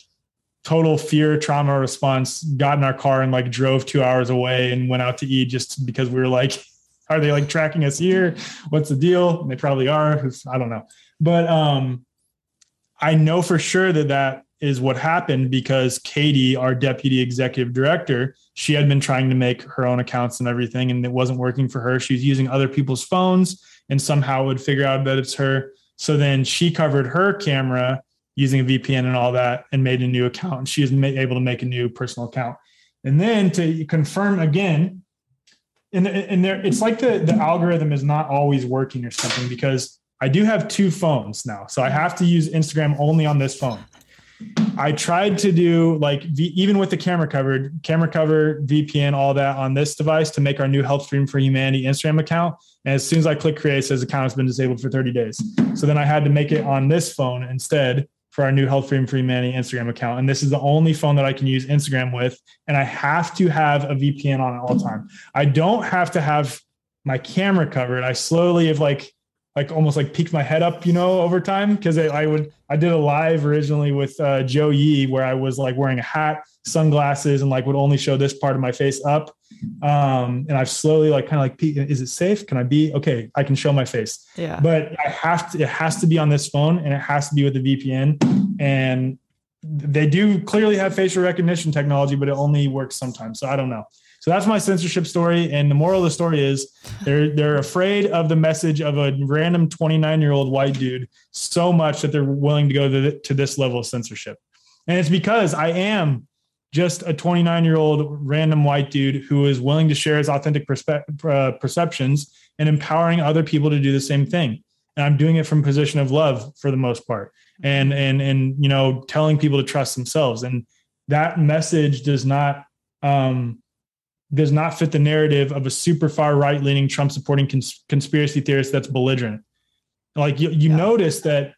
total fear trauma response got in our car and like drove two hours away and went out to eat just because we were like are they like tracking us here what's the deal and they probably are i don't know but um i know for sure that that is what happened because Katie, our deputy executive director, she had been trying to make her own accounts and everything, and it wasn't working for her. She was using other people's phones and somehow would figure out that it's her. So then she covered her camera using a VPN and all that and made a new account. And she was able to make a new personal account. And then to confirm again, and, and there, it's like the, the algorithm is not always working or something because I do have two phones now. So I have to use Instagram only on this phone. I tried to do like even with the camera covered, camera cover, VPN, all that on this device to make our new Health Freedom for Humanity Instagram account. And as soon as I click create, it says account has been disabled for 30 days. So then I had to make it on this phone instead for our new Health Freedom for Humanity Instagram account. And this is the only phone that I can use Instagram with. And I have to have a VPN on at all time. I don't have to have my camera covered. I slowly have like like almost like peeked my head up, you know, over time because I would I did a live originally with uh, Joe Yee where I was like wearing a hat, sunglasses, and like would only show this part of my face up. Um, and I've slowly like kind of like, is it safe? Can I be okay? I can show my face. Yeah. But I have to. It has to be on this phone, and it has to be with the VPN. And they do clearly have facial recognition technology, but it only works sometimes. So I don't know. So that's my censorship story. And the moral of the story is they're they're afraid of the message of a random 29 year old white dude so much that they're willing to go to, to this level of censorship. And it's because I am just a 29 year old random white dude who is willing to share his authentic perspe- uh, perceptions and empowering other people to do the same thing. And I'm doing it from position of love for the most part, and and and you know telling people to trust themselves. And that message does not um, does not fit the narrative of a super far right leaning Trump supporting cons- conspiracy theorist that's belligerent. Like you, you yeah. notice that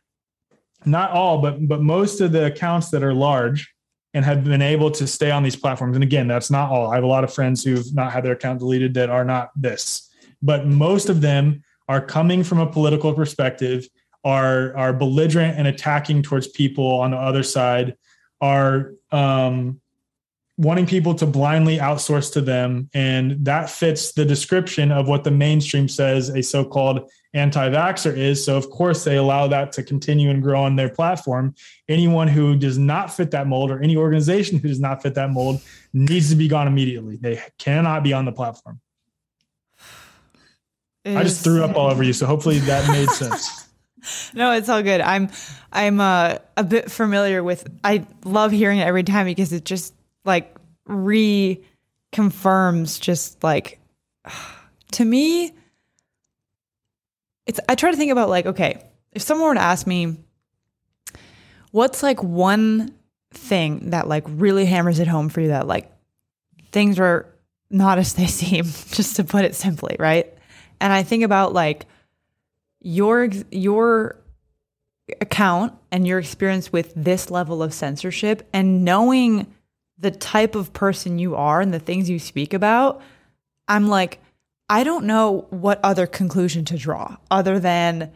not all, but but most of the accounts that are large and have been able to stay on these platforms. And again, that's not all. I have a lot of friends who've not had their account deleted that are not this, but most of them are coming from a political perspective, are are belligerent and attacking towards people on the other side, are um, wanting people to blindly outsource to them. And that fits the description of what the mainstream says a so called anti vaxxer is. So, of course, they allow that to continue and grow on their platform. Anyone who does not fit that mold or any organization who does not fit that mold needs to be gone immediately. They cannot be on the platform. I just threw up all over you. So, hopefully, that made sense. no, it's all good. I'm I'm uh, a bit familiar with. I love hearing it every time because it just like reconfirms just like to me it's I try to think about like okay, if someone were to ask me what's like one thing that like really hammers it home for you that like things are not as they seem just to put it simply, right? And I think about like your your account and your experience with this level of censorship and knowing the type of person you are and the things you speak about, I'm like, I don't know what other conclusion to draw other than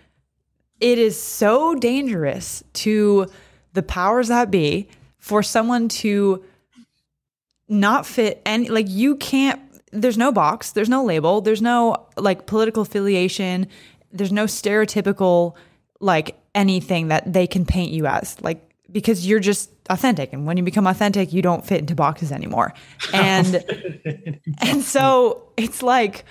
it is so dangerous to the powers that be for someone to not fit any, like, you can't, there's no box, there's no label, there's no like political affiliation, there's no stereotypical, like, anything that they can paint you as. Like, because you're just authentic and when you become authentic you don't fit into boxes anymore and and so it's like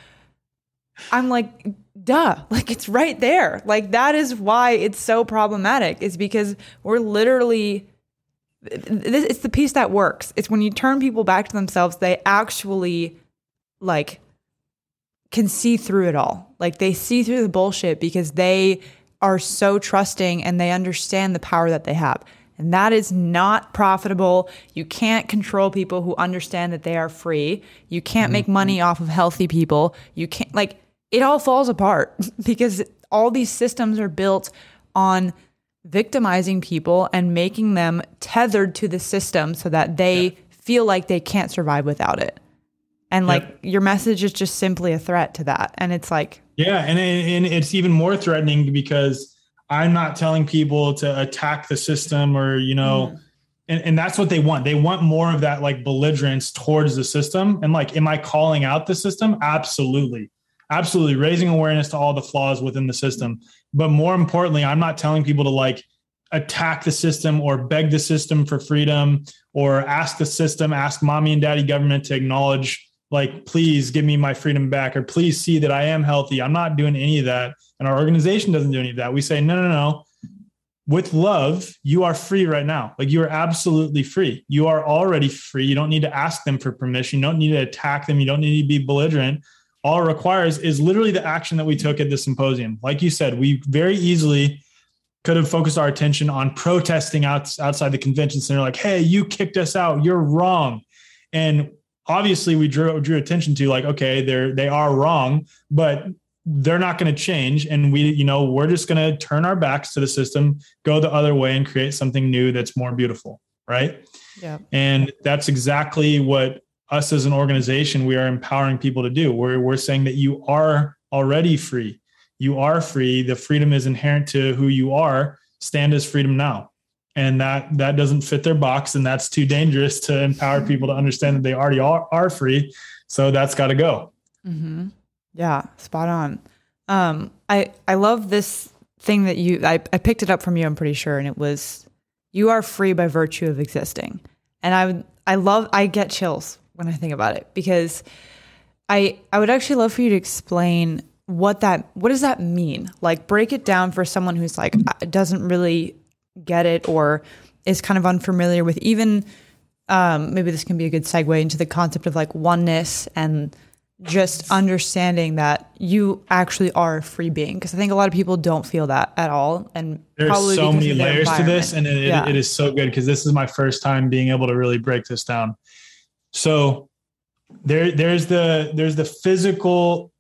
i'm like duh like it's right there like that is why it's so problematic is because we're literally it's the piece that works it's when you turn people back to themselves they actually like can see through it all like they see through the bullshit because they are so trusting and they understand the power that they have and that is not profitable. You can't control people who understand that they are free. You can't mm-hmm. make money off of healthy people. You can't, like, it all falls apart because all these systems are built on victimizing people and making them tethered to the system so that they yeah. feel like they can't survive without it. And like yep. your message is just simply a threat to that. And it's like, yeah. And, and it's even more threatening because I'm not telling people to attack the system or, you know, mm. and, and that's what they want. They want more of that like belligerence towards the system. And like, am I calling out the system? Absolutely. Absolutely. Raising awareness to all the flaws within the system. But more importantly, I'm not telling people to like attack the system or beg the system for freedom or ask the system, ask mommy and daddy government to acknowledge, like, please give me my freedom back or please see that I am healthy. I'm not doing any of that. And our organization doesn't do any of that. We say, no, no, no. With love, you are free right now. Like you are absolutely free. You are already free. You don't need to ask them for permission. You don't need to attack them. You don't need to be belligerent all it requires is literally the action that we took at the symposium. Like you said, we very easily could have focused our attention on protesting out, outside the convention center, like, hey, you kicked us out. You're wrong. And obviously we drew drew attention to like, okay, they're they are wrong, but they're not going to change. And we, you know, we're just going to turn our backs to the system, go the other way and create something new that's more beautiful. Right. Yeah. And that's exactly what us as an organization, we are empowering people to do. We're, we're saying that you are already free. You are free. The freedom is inherent to who you are. Stand as freedom now. And that that doesn't fit their box and that's too dangerous to empower people to understand that they already are, are free. So that's got to go. Mm-hmm. yeah spot on. Um, i i love this thing that you I, I picked it up from you i'm pretty sure and it was you are free by virtue of existing. And i would i love i get chills when i think about it because i i would actually love for you to explain what that what does that mean? Like break it down for someone who's like uh, doesn't really get it or is kind of unfamiliar with even um, maybe this can be a good segue into the concept of like oneness and just understanding that you actually are a free being because I think a lot of people don't feel that at all and there's so many layers to this and it, yeah. it, it is so good because this is my first time being able to really break this down so there there's the there's the physical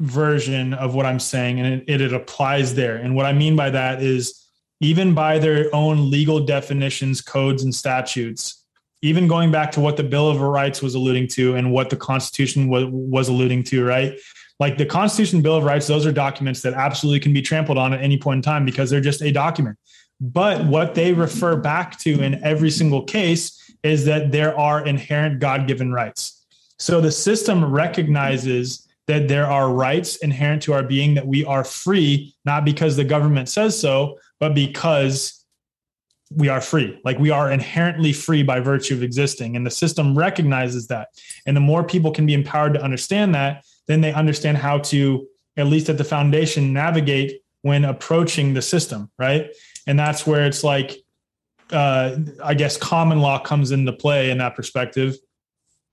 version of what I'm saying, and it, it, applies there. And what I mean by that is even by their own legal definitions, codes, and statutes, even going back to what the Bill of Rights was alluding to and what the Constitution was, was alluding to, right? Like the Constitution, Bill of Rights, those are documents that absolutely can be trampled on at any point in time because they're just a document. But what they refer back to in every single case is that there are inherent God given rights. So the system recognizes that there are rights inherent to our being, that we are free, not because the government says so, but because we are free. Like we are inherently free by virtue of existing. And the system recognizes that. And the more people can be empowered to understand that, then they understand how to, at least at the foundation, navigate when approaching the system, right? And that's where it's like, uh, I guess common law comes into play in that perspective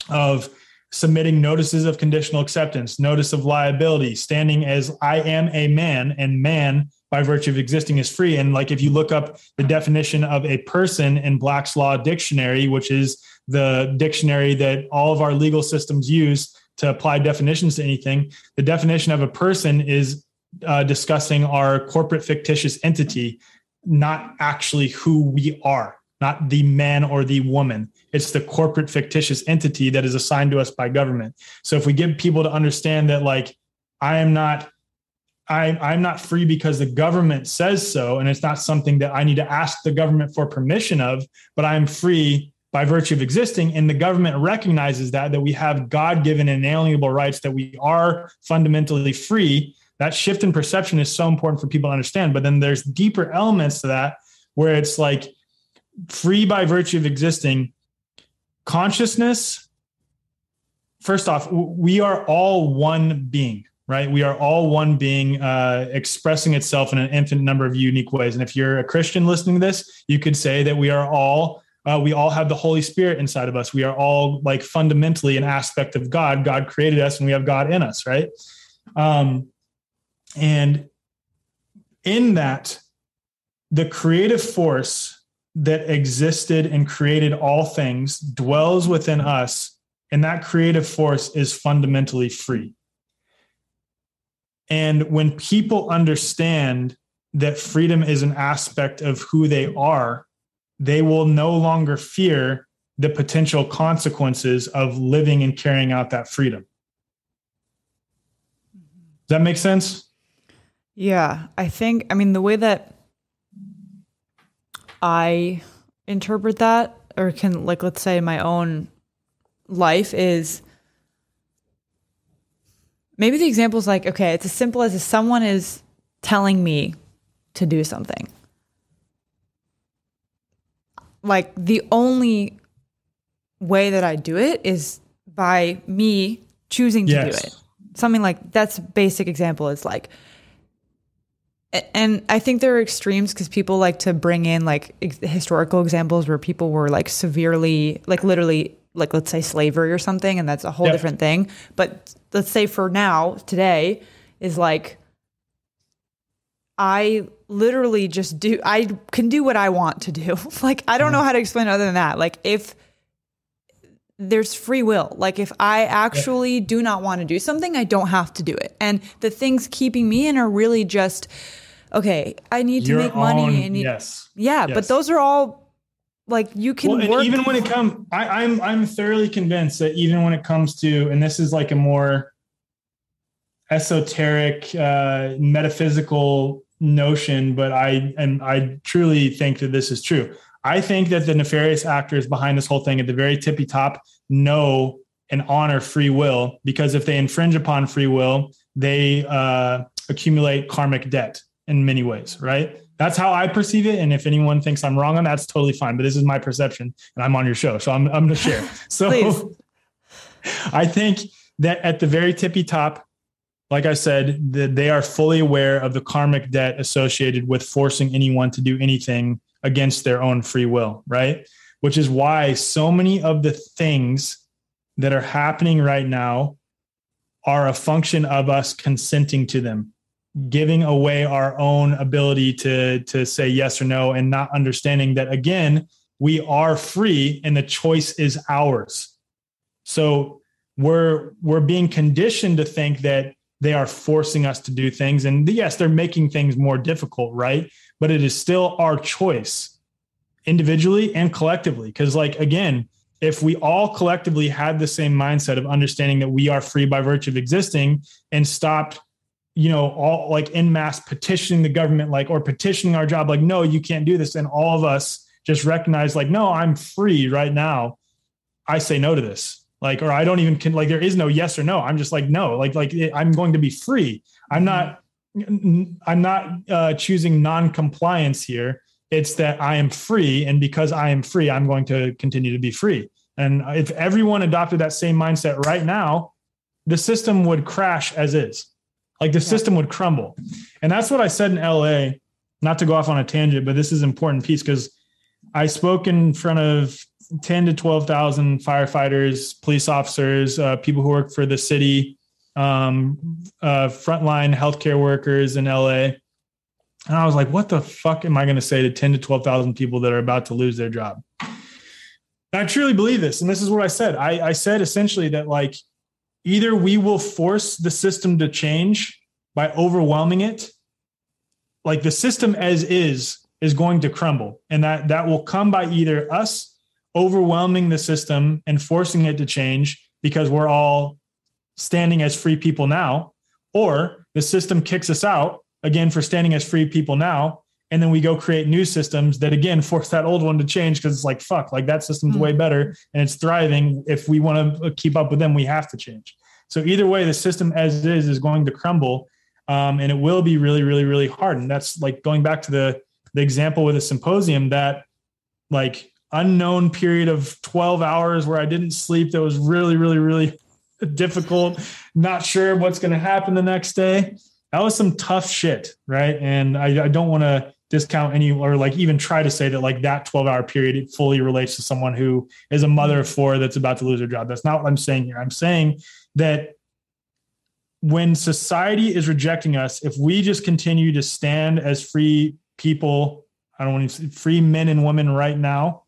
of submitting notices of conditional acceptance, notice of liability, standing as I am a man, and man by virtue of existing is free. And like if you look up the definition of a person in Black's Law Dictionary, which is the dictionary that all of our legal systems use to apply definitions to anything, the definition of a person is uh, discussing our corporate fictitious entity, not actually who we are not the man or the woman. It's the corporate fictitious entity that is assigned to us by government. So if we give people to understand that, like, I am not, I, I'm not free because the government says so, and it's not something that I need to ask the government for permission of, but I'm free by virtue of existing and the government recognizes that that we have god-given inalienable rights that we are fundamentally free that shift in perception is so important for people to understand. But then there's deeper elements to that where it's like free by virtue of existing consciousness first off we are all one being right? We are all one being uh, expressing itself in an infinite number of unique ways. And if you're a christian listening to this you could say that we are all uh, we all have the holy spirit inside of us. We are all like fundamentally an aspect of god. God created us and we have god in us right? Um, and in that the creative force that existed and created all things dwells within us, and that creative force is fundamentally free. And when people understand that freedom is an aspect of who they are, they will no longer fear the potential consequences of living and carrying out that freedom. Does that make sense? Yeah, I think, I mean, the way that I interpret that or can like let's say my own life is maybe the example is like okay it's as simple as if someone is telling me to do something like the only way that I do it is by me choosing to Yes. do it. Something like that's a basic example is like and I think there are extremes because people like to bring in like ex- historical examples where people were like severely, like literally, like let's say slavery or something, and that's a whole Yep. different thing. But let's say for now, today is like I literally just do I can do what I want to do. like I don't know mm-hmm. how to explain other than that. Like if there's free will. Like if I actually do not want to do something, I don't have to do it. And the things keeping me in are really just okay, I need to make money own- and yes. yeah, but those are all like you can Well, and work even when it comes, I'm I'm thoroughly convinced that even when it comes to, and this is like a more esoteric, uh, metaphysical notion, but I and I truly think that this is true. I think that the nefarious actors behind this whole thing at the very tippy top know and honor free will because if they infringe upon free will, they uh, accumulate karmic debt in many ways, right? That's how I perceive it. And if anyone thinks I'm wrong on that, that's totally fine. But this is my perception, and I'm on your show, so I'm I'm going to share. So I think that at the very tippy top, like I said, that they are fully aware of the karmic debt associated with forcing anyone to do anything against their own free will, right? Which is why so many of the things that are happening right now are a function of us consenting to them giving away our own ability to to say yes or no and not understanding that again we are free and the choice is ours. So we're we're being conditioned to think that they are forcing us to do things. And yes they're making things more difficult right? But it is still our choice individually and collectively. Because like again if we all collectively had the same mindset of understanding that we are free by virtue of existing and stopped you know all like in mass petitioning the government like or petitioning our job like no you can't do this. And all of us just recognize like no i'm free right now. I say no to this. Like or i don't even can like there is no yes or no. I'm just like no like like i'm going to be free. I'm not i'm not uh, choosing non-compliance here. It's that i am free and because i am free i'm going to continue to be free. And if everyone adopted that same mindset right now the system would crash as is like the system would crumble and that's what i said in la not to go off on a tangent but this is an important piece because i spoke in front of 10 to 12,000 firefighters, police officers, uh, people who work for the city, um, uh, frontline healthcare workers in LA. And I was like, what the fuck am I going to say to 10 to 12,000 people that are about to lose their job? And I truly believe this. And this is what I said. I, I said essentially that, like, either we will force the system to change by overwhelming it, like the system as is is going to crumble. And that that will come by either us overwhelming the system and forcing it to change because we're all standing as free people now, or the system kicks us out again for standing as free people now. And then we go create new systems that again force that old one to change because it's like, fuck, like that system's Mm. way better and it's thriving. If we want to keep up with them, we have to change. So either way, the system as is is going to crumble. Um, and it will be really, really, really hard. And that's like going back to the the example with a symposium that like unknown period of 12 hours where I didn't sleep that was really, really, really difficult, not sure what's going to happen the next day. That was some tough shit, right? And I, I don't want to discount any or like even try to say that like that 12 hour period it fully relates to someone who is a mother of four that's about to lose their job. That's not what I'm saying here. I'm saying that when society is rejecting us, if we just continue to stand as free people, I don't want to say free men and women right now,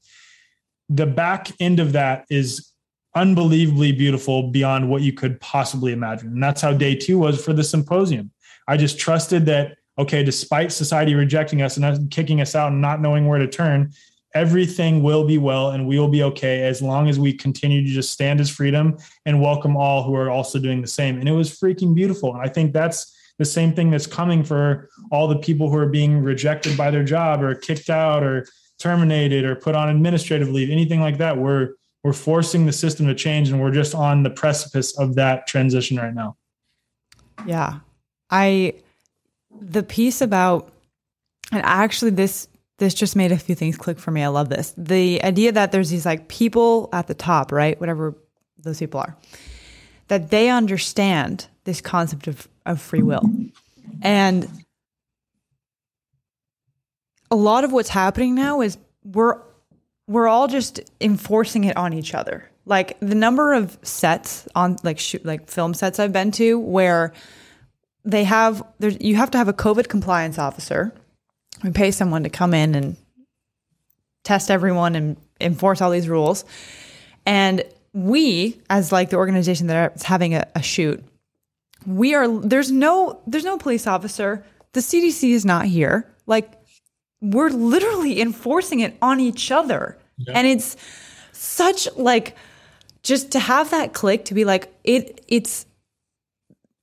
the back end of that is unbelievably beautiful beyond what you could possibly imagine. And that's how day two was for the symposium. I just trusted that, okay, despite society rejecting us and kicking us out and not knowing where to turn, everything will be well and we will be okay as long as we continue to just stand as freedom and welcome all who are also doing the same. And it was freaking beautiful. And I think that's the same thing that's coming for all the people who are being rejected by their job or kicked out or terminated or put on administrative leave, anything like that. We're we're forcing the system to change and we're just on the precipice of that transition right now. Yeah. I, the piece about, and actually, this this just made a few things click for me. I love this. The idea that there's these like people at the top, right? Whatever those people are, that they understand this concept of, of free will. And a lot of what's happening now is we're we're all just enforcing it on each other. Like the number of sets on like shoot like film sets I've been to where they have there's you have to have a COVID compliance officer. We pay someone to come in and test everyone and enforce all these rules. And we, as like the organization that's having a, a shoot, we are there's no there's no police officer. The CDC is not here. Like we're literally enforcing it on each other. Yeah. And it's such like just to have that click to be like it it's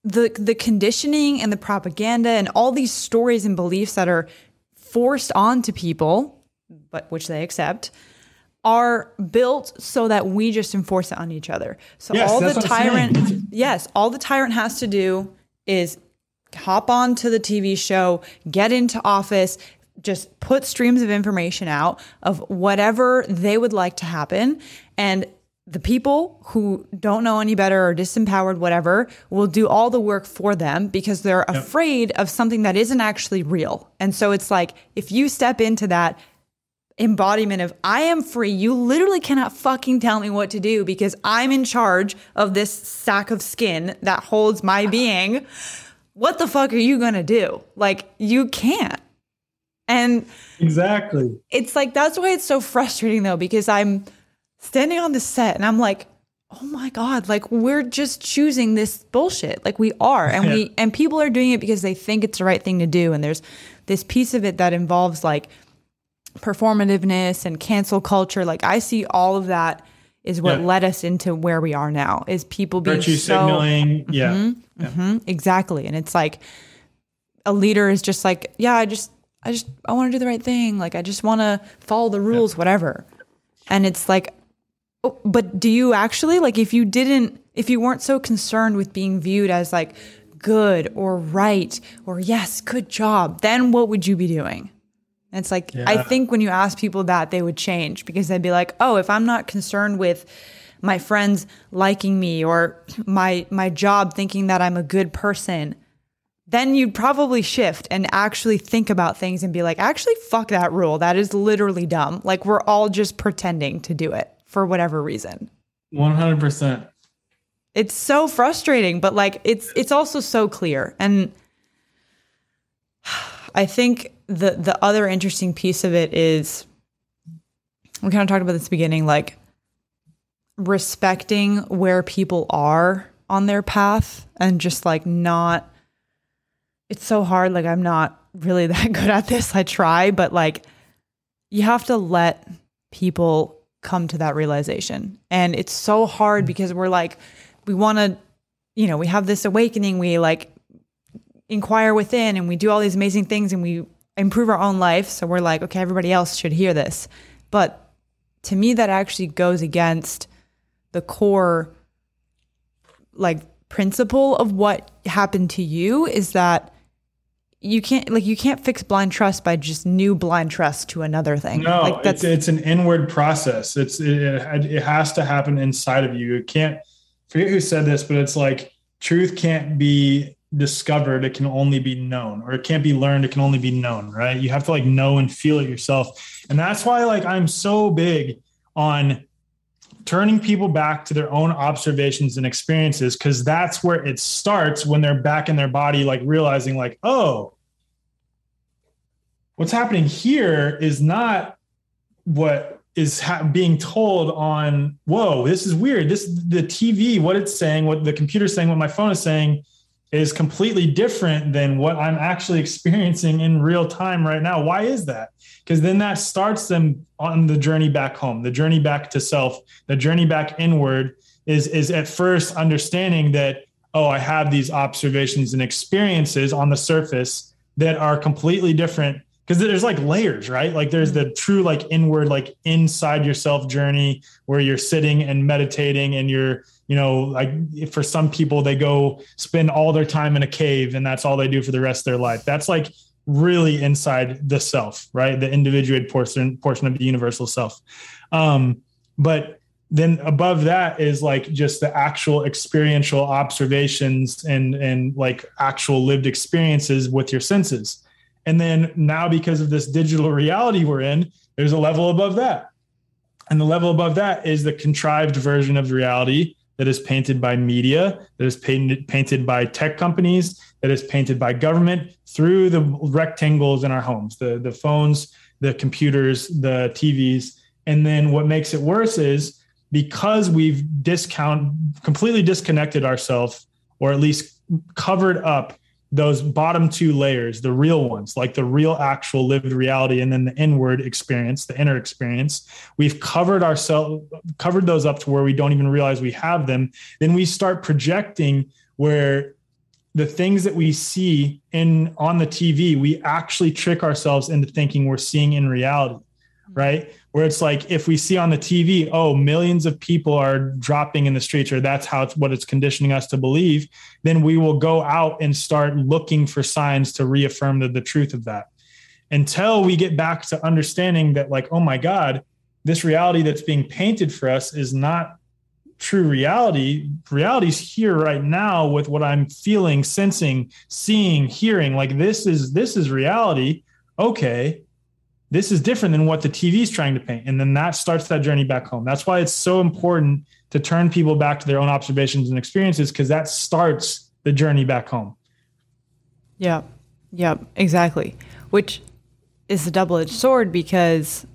the the conditioning and the propaganda and all these stories and beliefs that are forced onto people but which they accept are built so that we just enforce it on each other. So yes, all the tyrant yes, all the tyrant has to do is hop on to the TV show, get into office, just put streams of information out of whatever they would like to happen. And the people who don't know any better or disempowered, whatever, will do all the work for them because they're yep. afraid of something that isn't actually real. And so it's like if you step into that embodiment of I am free, you literally cannot fucking tell me what to do because I'm in charge of this sack of skin that holds my being. What the fuck are you going to do? Like, you can't. And exactly. It's like that's why it's so frustrating though, because I'm standing on the set and I'm like, oh my God, like we're just choosing this bullshit. Like we are. And we and people are doing it because they think it's the right thing to do. And there's this piece of it that involves like performativeness and cancel culture. Like I see all of that is what yeah. led us into where we are now is people being Virtue so, signaling. Yeah. Mm-hmm, yeah. Mm-hmm, exactly. And it's like a leader is just like, yeah, I just I just I want to do the right thing. Like I just want to follow the rules, yeah. whatever. And it's like, Oh, but do you actually like if you didn't if you weren't so concerned with being viewed as like good or right or yes, good job, then what would you be doing? And it's like yeah. I think when you ask people that, they would change because they'd be like, oh, if I'm not concerned with my friends liking me or my my job thinking that I'm a good person then you'd probably shift and actually think about things and be like, actually, fuck that rule. That is literally dumb. Like, we're all just pretending to do it for whatever reason. 100%. It's so frustrating, but like, it's, it's also so clear. And I think the, the other interesting piece of it is we kind of talked about this beginning, like respecting where people are on their path and just like not it's so hard. Like I'm not really that good at this. I try, but like you have to let people come to that realization. And it's so hard mm. because we're like, we want to, you know, we have this awakening. We like inquire within and we do all these amazing things and we improve our own life. So we're like, okay, everybody else should hear this. But to me, that actually goes against the core, like, principle of what happened to you is that you can't like you can't fix blind trust by just new blind trust to another thing. No, like that's it's, it's an inward process. It's it, it has to happen inside of you. It can't forget who said this, but it's like truth can't be discovered. It can only be known, or it can't be learned. It can only be known. Right? You have to like know and feel it yourself, and that's why like I'm so big on turning people back to their own observations and experiences because that's where it starts when they're back in their body like realizing like oh what's happening here is not what is ha- being told on whoa this is weird. This the tv what it's saying what the computer's saying what my phone is saying is completely different than what i'm actually experiencing in real time right now. Why is that because then that starts them on the journey back home the journey back to self the journey back inward is is at first understanding that oh i have these observations and experiences on the surface that are completely different because there's like layers, right? Like there's the mm-hmm. true like inward, like inside yourself journey where you're sitting and meditating and you're, you know, like for some people they go spend all their time in a cave and that's all they do for the rest of their life. That's like really inside the self, right? The individuated portion portion of the universal self. Um, but then above that is like just the actual experiential observations and and like actual lived experiences with your senses. And then now because of this digital reality we're in, there's a level above that. And the level above that is the contrived version of reality that is painted by media, that is painted, painted by tech companies, that is painted by government through the rectangles in our homes, the, the phones, the computers, the TVs. And then what makes it worse is because we've discount completely disconnected ourselves, or at least covered up those bottom two layers, the real ones, like the real actual lived reality, and then the inward experience, the inner experience, we've covered ourselves, covered those up to where we don't even realize we have them. Then we start projecting where the things that we see in on the TV, we actually trick ourselves into thinking we're seeing in reality, hmm. right? where it's like if we see on the TV, oh, millions of people are dropping in the streets, or that's how it's what it's conditioning us to believe, then we will go out and start looking for signs to reaffirm the, the truth of that. Until we get back to understanding that, like, oh my God, this reality that's being painted for us is not true reality. Reality's here right now with what I'm feeling, sensing, seeing, hearing. Like this is this is reality. Okay this is different than what the TV is trying to paint. And then that starts that journey back home. That's why it's so important to turn people back to their own observations and experiences because that starts the journey back home. Yeah. Yeah, exactly. Which is a double edged sword because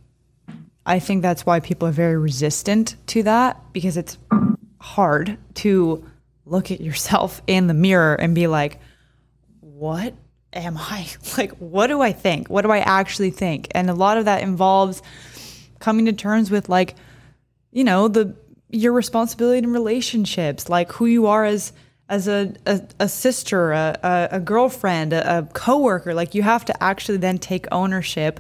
I think that's why people are very resistant to that because it's hard to look at yourself in the mirror and be like, what am I? Like, what do I think? What do I actually think? And a lot of that involves coming to terms with like, you know, the your responsibility in relationships, like who you are as as a, a, a sister, a, a, girlfriend, a, a coworker. Like you have to actually then take ownership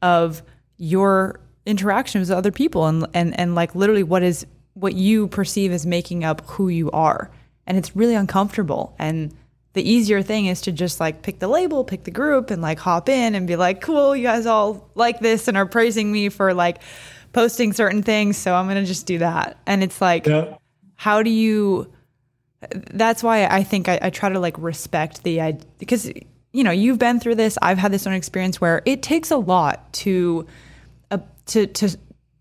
of your interactions with other people and and and like literally what is what you perceive as making up who you are. And it's really uncomfortable. And the easier thing is to just like pick the label, pick the group, and like hop in and be like, cool, you guys all like this and are praising me for like posting certain things. So I'm going to just do that. And it's like, yeah. how do you, that's why I think I, I try to like respect the idea because, you know, you've been through this. I've had this own experience where it takes a lot to, uh, to, to,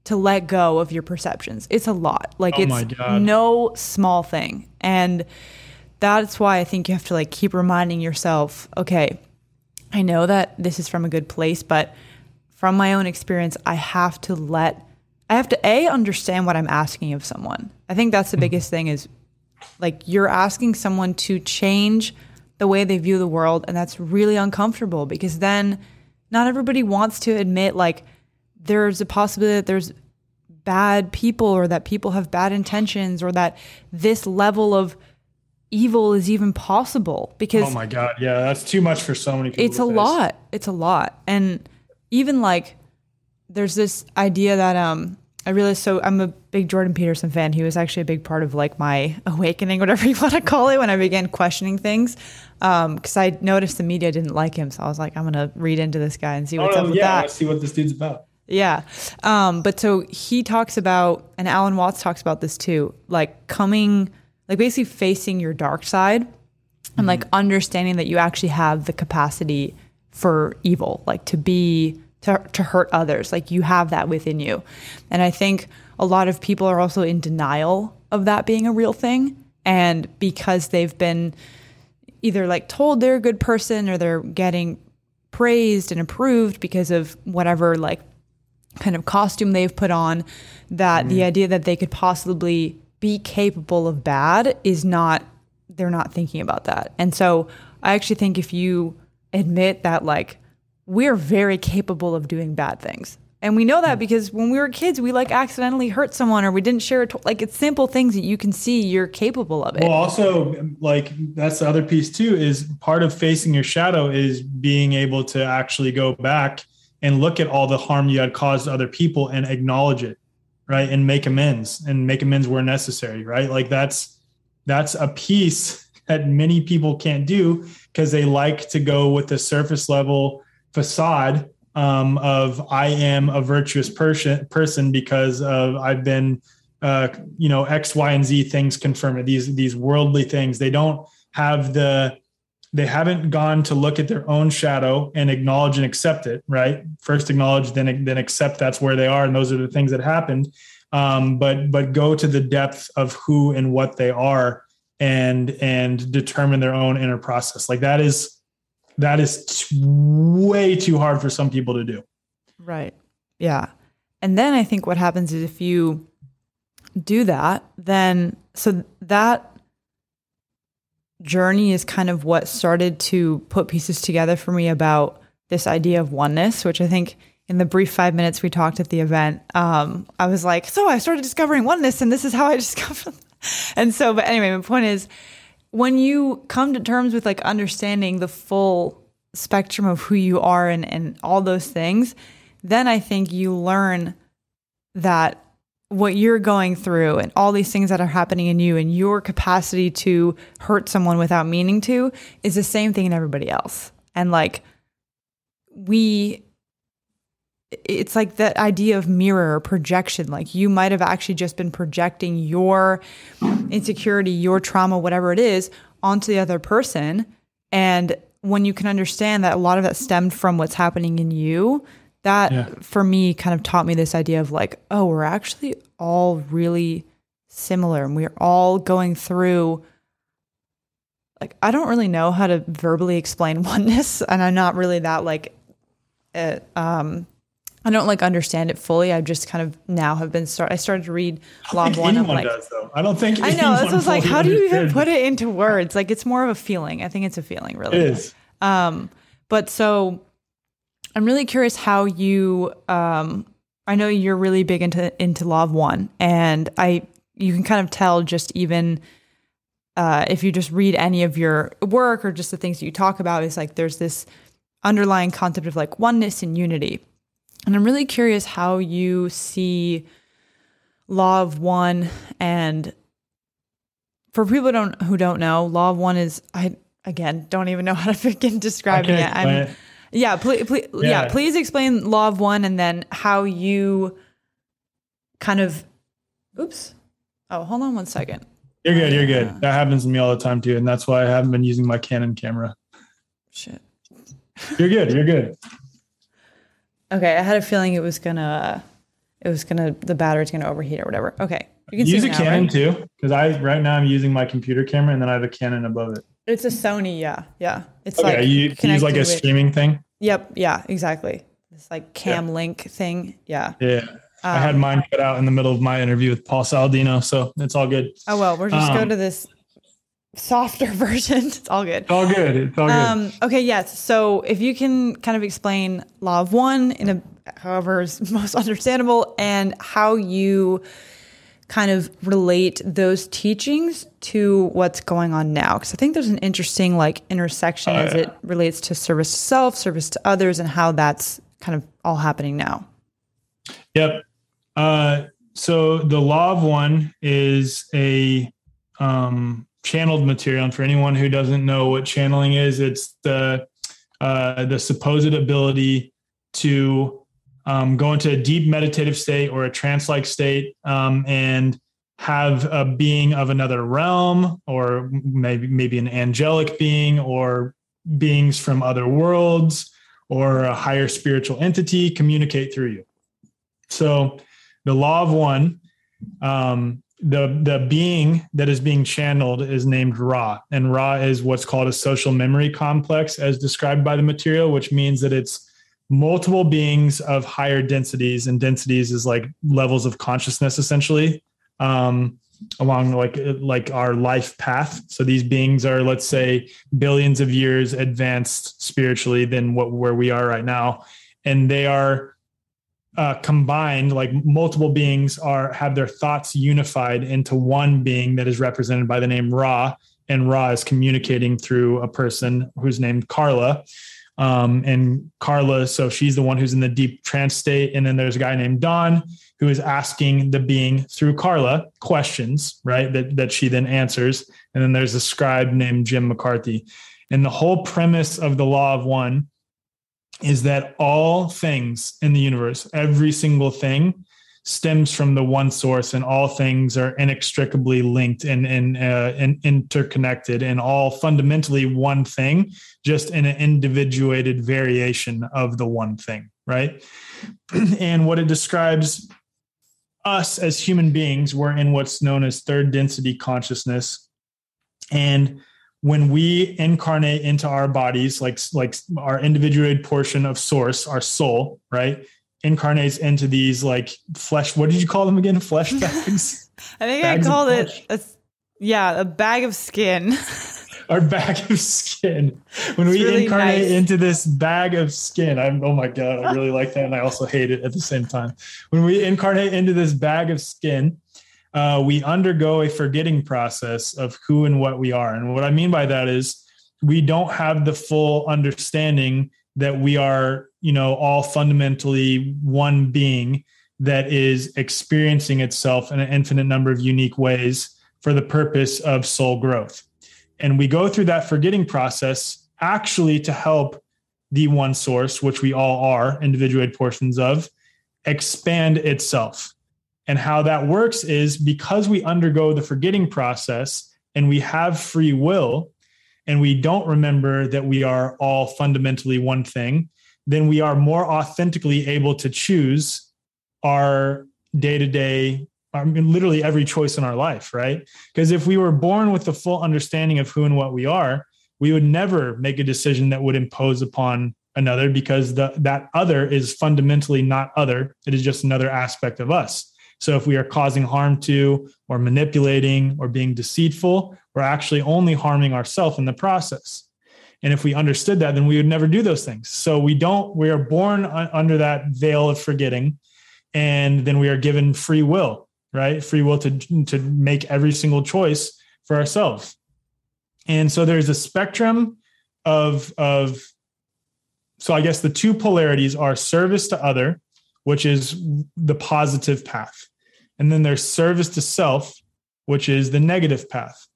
to let go of your perceptions. It's a lot. Like oh it's no small thing. And, that's why I think you have to like keep reminding yourself, okay, I know that this is from a good place, but from my own experience, I have to let I have to a understand what I'm asking of someone. I think that's the mm-hmm. biggest thing is like you're asking someone to change the way they view the world and that's really uncomfortable because then not everybody wants to admit like there's a possibility that there's bad people or that people have bad intentions or that this level of evil is even possible because oh my god. Yeah that's too much for so many people it's a face. lot. It's a lot. And even like there's this idea that um i realized so i'm a big jordan peterson fan. He was actually a big part of like my awakening whatever you want to call it when i began questioning things um because i noticed the media didn't like him. So i was like i'm gonna read into this guy and see what's oh, up with that. let's see what this dude's about yeah. Um, but so he talks about, and Alan Watts talks about this too, like coming like basically facing your dark side mm-hmm. and like mm-hmm. understanding that you actually have the capacity for evil, like to be to to hurt others. Like you have that within you. And I think a lot of people are also in denial of that being a real thing and because they've been either like told they're a good person or they're getting praised and approved because of whatever like kind of costume they've put on that mm-hmm. the idea that they could possibly be capable of bad is not they're not thinking about that. And so I actually think if you admit that like we're very capable of doing bad things. And we know that hmm. because when we were kids, we like accidentally hurt someone or we didn't share it. Like it's simple things that you can see you're capable of it. Well, also, like that's the other piece too is part of facing your shadow is being able to actually go back and look at all the harm you had caused other people and acknowledge it right and make amends and make amends where necessary right like that's that's a piece that many people can't do because they like to go with the surface level facade um, of I am a virtuous person person because of I've been uh, you know X, Y, and Z things confirm it. These these worldly things. They don't have the they haven't gone to look at their own shadow and acknowledge and accept it right? First acknowledge then then accept that's where they are and those are the things that happened. Um, but but go to the depth of who and what they are and and determine their own inner process. Like that is that is t- way too hard for some people to do. Right. Yeah. And then i think what happens is if you do that then so that journey is kind of what started to put pieces together for me about this idea of oneness, which I think in the brief five minutes we talked at the event, um, I was like, so I started discovering oneness, and this is how I discovered. and so, but anyway, my point is, when you come to terms with like understanding the full spectrum of who you are and and all those things, then I think you learn that what you're going through and all these things that are happening in you and your capacity to hurt someone without meaning to is the same thing in everybody else. And like we it's like that idea of mirror projection like you might have actually just been projecting your insecurity your trauma whatever it is onto the other person and when you can understand that a lot of that stemmed from what's happening in you that yeah. for me kind of taught me this idea of like, oh, we're actually all really similar and we're all going through like I don't really know how to verbally explain oneness and I'm not really that like it, um I don't like understand it fully. I just kind of now have been start. I started to read Law One. Anyone like, does though. I don't think I know. This was like, how do you even put it into words? Like, it's more of a feeling. I think it's a feeling, really. It is. Um, but so I'm really curious how you. Um, I know you're really big into into Law of One, and I you can kind of tell just even uh, if you just read any of your work or just the things that you talk about is like there's this underlying concept of like oneness and unity, and I'm really curious how you see Law of One and for people who don't who don't know, Law of One is I again don't even know how to begin describing it. I'm it. Yeah, please, please yeah. yeah, please explain law of one and then how you kind of oops. Oh, hold on one second. You're good, you're good. Uh, that happens to me all the time too, and that's why I haven't been using my Canon camera. Shit. You're good, you're good. Okay, I had a feeling it was gonna it was gonna the battery's gonna overheat or whatever. Okay. You can use a now, Canon right? too, because I right now I'm using my computer camera and then I have a Canon above it. It's a Sony, yeah, yeah. It's okay, like you use like a with, streaming thing. Yep, yeah, exactly. It's like Cam yeah. Link thing, yeah. Yeah. Um, I had um, mine cut out in the middle of my interview with Paul Saladino, so it's all good. Oh well, we're just um, going to this softer version. It's all good. It's all good. It's all good. Um, okay, yes. So if you can kind of explain Law of One in a however is most understandable and how you kind of relate those teachings to what's going on now. Because i think there's an interesting like intersection uh, as it relates to service to self service to others and how that's kind of all happening now. Yep. Uh, so the law of one is a um, channeled material and for anyone who doesn't know what channeling is it's the uh, the supposed ability to um, go into a deep meditative state or a trance like state um, and have a being of another realm or maybe maybe an angelic being or beings from other worlds or a higher spiritual entity communicate through you. So the law of one um, the the being that is being channeled is named ra and ra is what's called a social memory complex as described by the material which means that it's multiple beings of higher densities and densities is like levels of consciousness essentially um, along like like our life path. So these beings are let's say billions of years advanced spiritually than what where we are right now. And they are uh, combined like multiple beings are have their thoughts unified into one being that is represented by the name ra. And ra is communicating through a person who's named carla Um, and Carla, so she's the one who's in the deep trance state. And then there's a guy named Don who is asking the being through Carla questions, right? That, that she then answers. And then there's a scribe named Jim McCarty. And the whole premise of the law of one is that all things in the universe, every single thing, stems from the one source and all things are inextricably linked and, and, uh, and interconnected and all fundamentally one thing just in an individuated variation of the one thing right and what it describes us as human beings we're in what's known as third density consciousness and when we incarnate into our bodies like like our individuated portion of source our soul right incarnates into these like flesh. What did you call them again? Flesh bags. I think bags I called it a, yeah, a bag of skin. Our bag of skin. When it's we really incarnate nice. into this bag of skin, I'm oh my god, I really like that, and I also hate it at the same time. When we incarnate into this bag of skin, uh, we undergo a forgetting process of who and what we are. And what I mean by that is we don't have the full understanding that we are you know all fundamentally one being that is experiencing itself in an infinite number of unique ways for the purpose of soul growth and we go through that forgetting process actually to help the one source which we all are individuated portions of expand itself. And how that works is because we undergo the forgetting process and we have free will and we don't remember that we are all fundamentally one thing, then we are more authentically able to choose our day to day, I mean, literally every choice in our life, right? Because if we were born with the full understanding of who and what we are, we would never make a decision that would impose upon another because the, that other is fundamentally not other. It is just another aspect of us. So if we are causing harm to, or manipulating, or being deceitful, we're actually only harming ourselves in the process. And if we understood that, then we would never do those things. So we don't, we are born under that veil of forgetting. And then we are given free will, right? Free will to, to make every single choice for ourselves. And so there's a spectrum of, of, so I guess the two polarities are service to other which is the positive path. And then there's service to self, which is the negative path.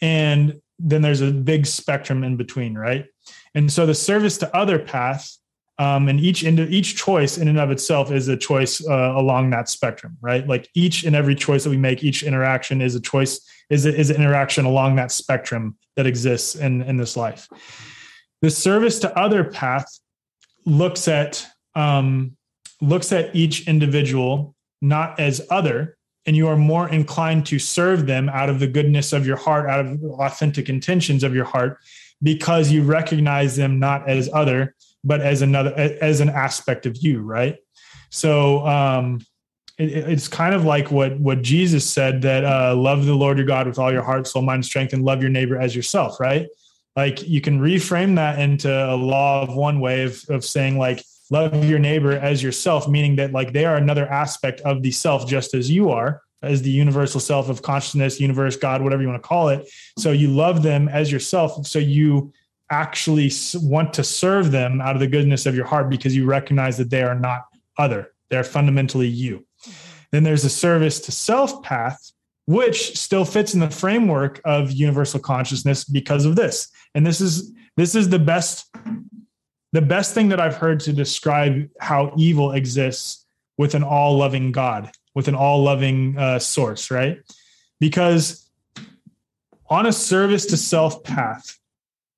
And then there's a big spectrum in between, right? And so the service to other path, um, and each into each choice in and of itself is a choice uh, along that spectrum, right? Like each and every choice that we make, each interaction is a choice, is a, is an interaction along that spectrum that exists in in this life. The service to other path looks at um, looks at each individual not as other, and you are more inclined to serve them out of the goodness of your heart, out of authentic intentions of your heart, because you recognize them not as other, but as another, as an aspect of you, right? So, um, it, it's kind of like what what Jesus said that uh, love the Lord your God with all your heart, soul, mind, strength, and love your neighbor as yourself. Right? Like you can reframe that into a law of one way of of saying like love your neighbor as yourself, meaning that like they are another aspect of the self, just as you are, as the universal self of consciousness, universe, God, whatever you want to call it. So you love them as yourself. So you actually want to serve them out of the goodness of your heart because you recognize that they are not other, they're fundamentally you. Then there's a service to self path, which still fits in the framework of universal consciousness because of this. And this is this is the best the best thing that I've heard to describe how evil exists with an all loving God, with an all loving uh, source, right? Because on a service to self path,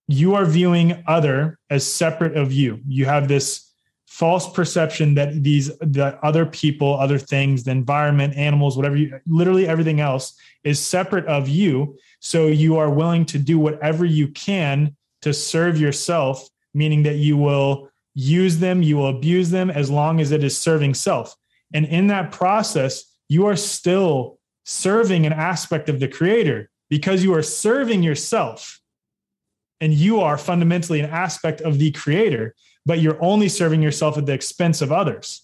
you are viewing other as separate of you. You have this false perception that these that other people, other things, the environment, animals, whatever you literally everything else is separate of you. So you are willing to do whatever you can to serve yourself meaning that you will use them, you will abuse them as long as it is serving self. And in that process, you are still serving an aspect of the creator because you are serving yourself. And you are fundamentally an aspect of the creator, but you're only serving yourself at the expense of others.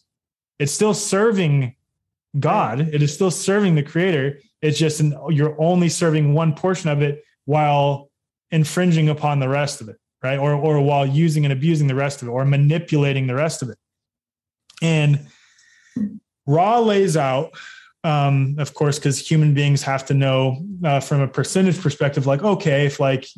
It's still serving God, it is still serving the creator. It's just an, you're only serving one portion of it while infringing upon the rest of it right? Or or while using and abusing the rest of it, or manipulating the rest of it. And Ra lays out, um, of course, because human beings have to know uh, from a percentage perspective, like, okay, if like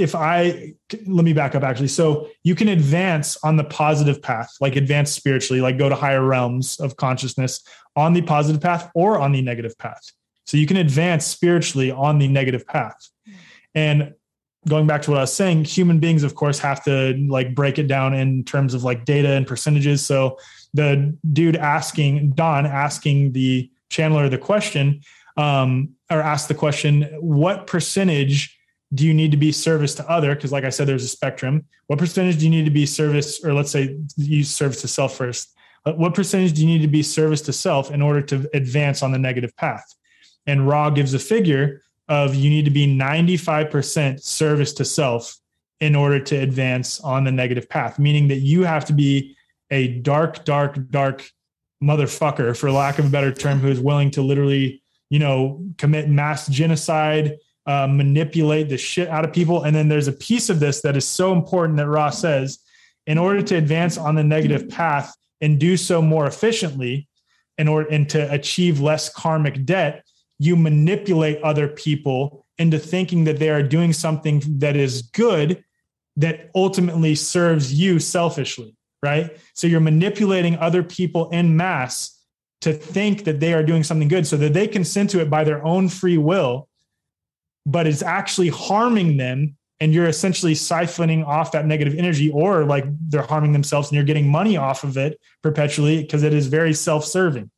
if I let me back up actually. So you can advance on the positive path, like advance spiritually, like go to higher realms of consciousness on the positive path or on the negative path. So you can advance spiritually on the negative path. And going back to what I was saying, human beings, of course, have to like break it down in terms of like data and percentages. So the dude asking Don asking the channeler the question, um, or ask the question, what percentage do you need to be service to other? Because like I said, there's a spectrum. What percentage do you need to be service, or let's say use service to self first? What percentage do you need to be service to self in order to advance on the negative path? And Ra gives a figure of you need to be 95% service to self in order to advance on the negative path, meaning that you have to be a dark, dark, dark motherfucker, for lack of a better term, who is willing to literally, you know, commit mass genocide, uh, manipulate the shit out of people. And then there's a piece of this that is so important that Ross says, in order to advance on the negative path and do so more efficiently, in order and to achieve less karmic debt, you manipulate other people into thinking that they are doing something that is good that ultimately serves you selfishly, right? So you're manipulating other people in mass to think that they are doing something good so that they consent to it by their own free will, but it's actually harming them. And you're essentially siphoning off that negative energy, or like they're harming themselves and you're getting money off of it perpetually because it is very self serving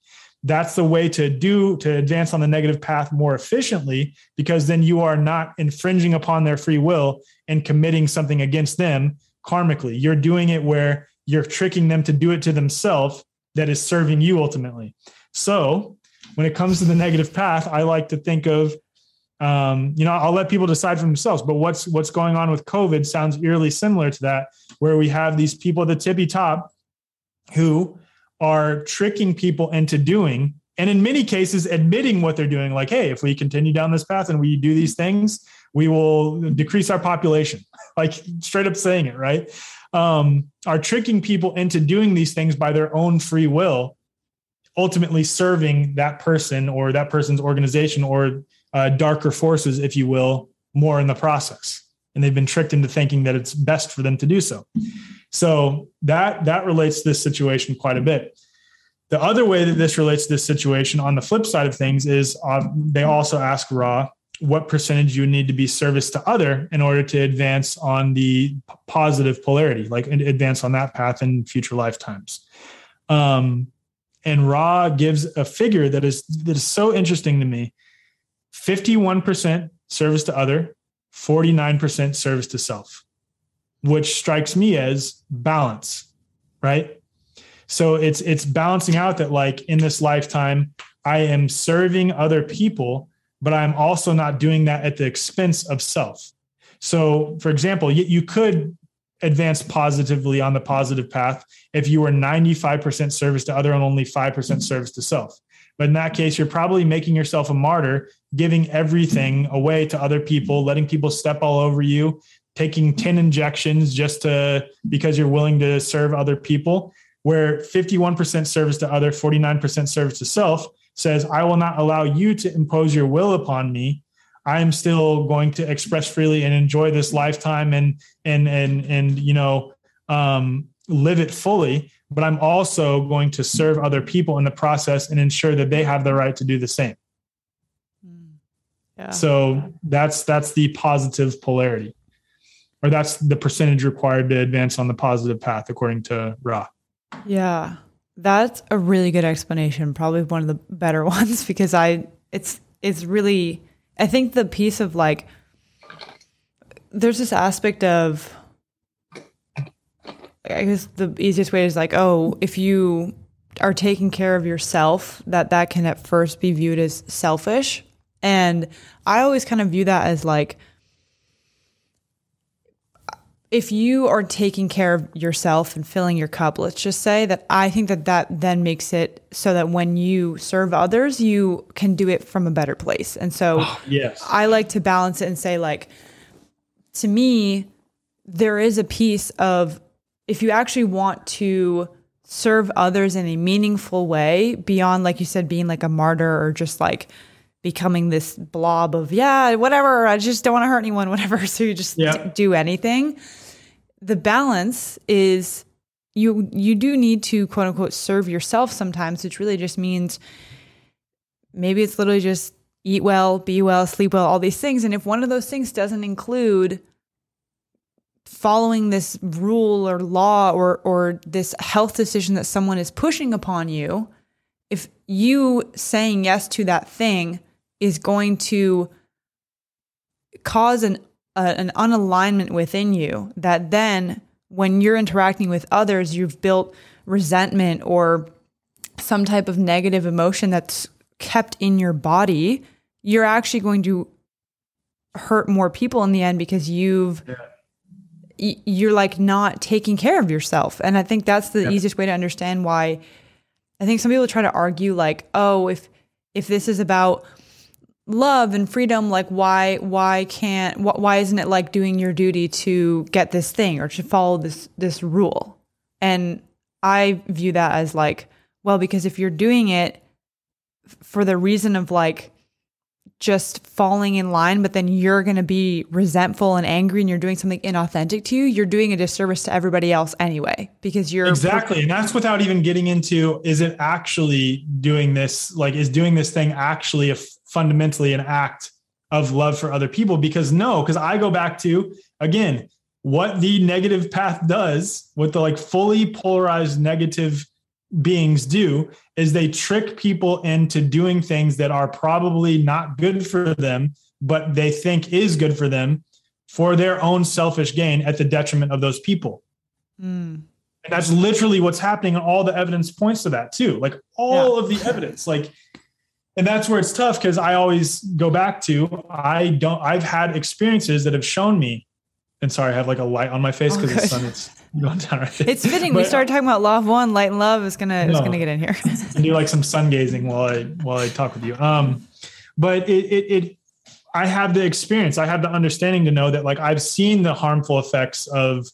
that's the way to do to advance on the negative path more efficiently because then you are not infringing upon their free will and committing something against them karmically you're doing it where you're tricking them to do it to themselves that is serving you ultimately so when it comes to the negative path i like to think of um, you know i'll let people decide for themselves but what's what's going on with covid sounds eerily similar to that where we have these people at the tippy top who are tricking people into doing and in many cases admitting what they're doing like hey if we continue down this path and we do these things we will decrease our population. Like straight up saying it right? Um, are tricking people into doing these things by their own free will ultimately serving that person or that person's organization or uh, darker forces if you will more in the process and they've been tricked into thinking that it's best for them to do so so that that relates to this situation quite a bit. The other way that this relates to this situation on the flip side of things is uh, they also ask Ra what percentage you need to be service to other in order to advance on the positive polarity, like advance on that path in future lifetimes. Um, and Ra gives a figure that is that is so interesting to me: fifty-one percent service to other, forty-nine percent service to self which strikes me as balance, right? So it's it's balancing out that like in this lifetime, I am serving other people, but I'm also not doing that at the expense of self. So, for example, you, you could advance positively on the positive path if you were 95% service to other and only 5% service to self. But in that case, you're probably making yourself a martyr, giving everything away to other people, letting people step all over you, taking 10 injections just to because you're willing to serve other people where 51% service to other 49% service to self says i will not allow you to impose your will upon me. I am still going to express freely and enjoy this lifetime and and and and you know um, live it fully but i'm also going to serve other people in the process and ensure that they have the right to do the same yeah. so that's that's the positive polarity or that's the percentage required to advance on the positive path according to Ra. Yeah. That's a really good explanation, probably one of the better ones because I it's it's really I think the piece of like there's this aspect of I guess the easiest way is like, oh, if you are taking care of yourself, that that can at first be viewed as selfish. And I always kind of view that as like if you are taking care of yourself and filling your cup, let's just say that I think that that then makes it so that when you serve others, you can do it from a better place. And so oh, yes. I like to balance it and say, like, to me, there is a piece of if you actually want to serve others in a meaningful way beyond like you said being like a martyr or just like becoming this blob of yeah whatever i just don't want to hurt anyone whatever. So you just Yeah. do anything. The balance is you you do need to quote unquote serve yourself sometimes which really just means maybe it's literally just eat well be well sleep well all these things. And if one of those things doesn't include following this rule or law or or this health decision that someone is pushing upon you if you saying yes to that thing is going to cause an uh, an unalignment within you that then when you're interacting with others you've built resentment or some type of negative emotion that's kept in your body you're actually going to hurt more people in the end because you've y- you're like not taking care of yourself. And i think that's the easiest way to understand why i think some people try to argue like oh if if this is about love and freedom like why why can't wh- why isn't it like doing your duty to get this thing or to follow this this rule? And i view that as like well because if you're doing it f- for the reason of like just falling in line but then you're going to be resentful and angry and you're doing something inauthentic to you you're doing a disservice to everybody else anyway because you're Exactly. And that's without even getting into is it actually doing this? Like, is doing this thing actually a fundamentally an act of love for other people? Because no, because I go back to again, what the negative path does, what the like fully polarized negative beings do is they trick people into doing things that are probably not good for them, but they think is good for them for their own selfish gain at the detriment of those people. Mm, And that's literally what's happening. And all the evidence points to that too. Like all of the evidence. Like, and that's where it's tough because I always go back to I don't I've had experiences that have shown me. And sorry, I have like a light on my face Oh, because the sun is going down right there. it's fitting we started talking about law of one light and love is gonna is gonna get in here do like some sun gazing while I while I talk with you. Um, but it it, it I have the experience, I have the understanding to know that like I've seen the harmful effects of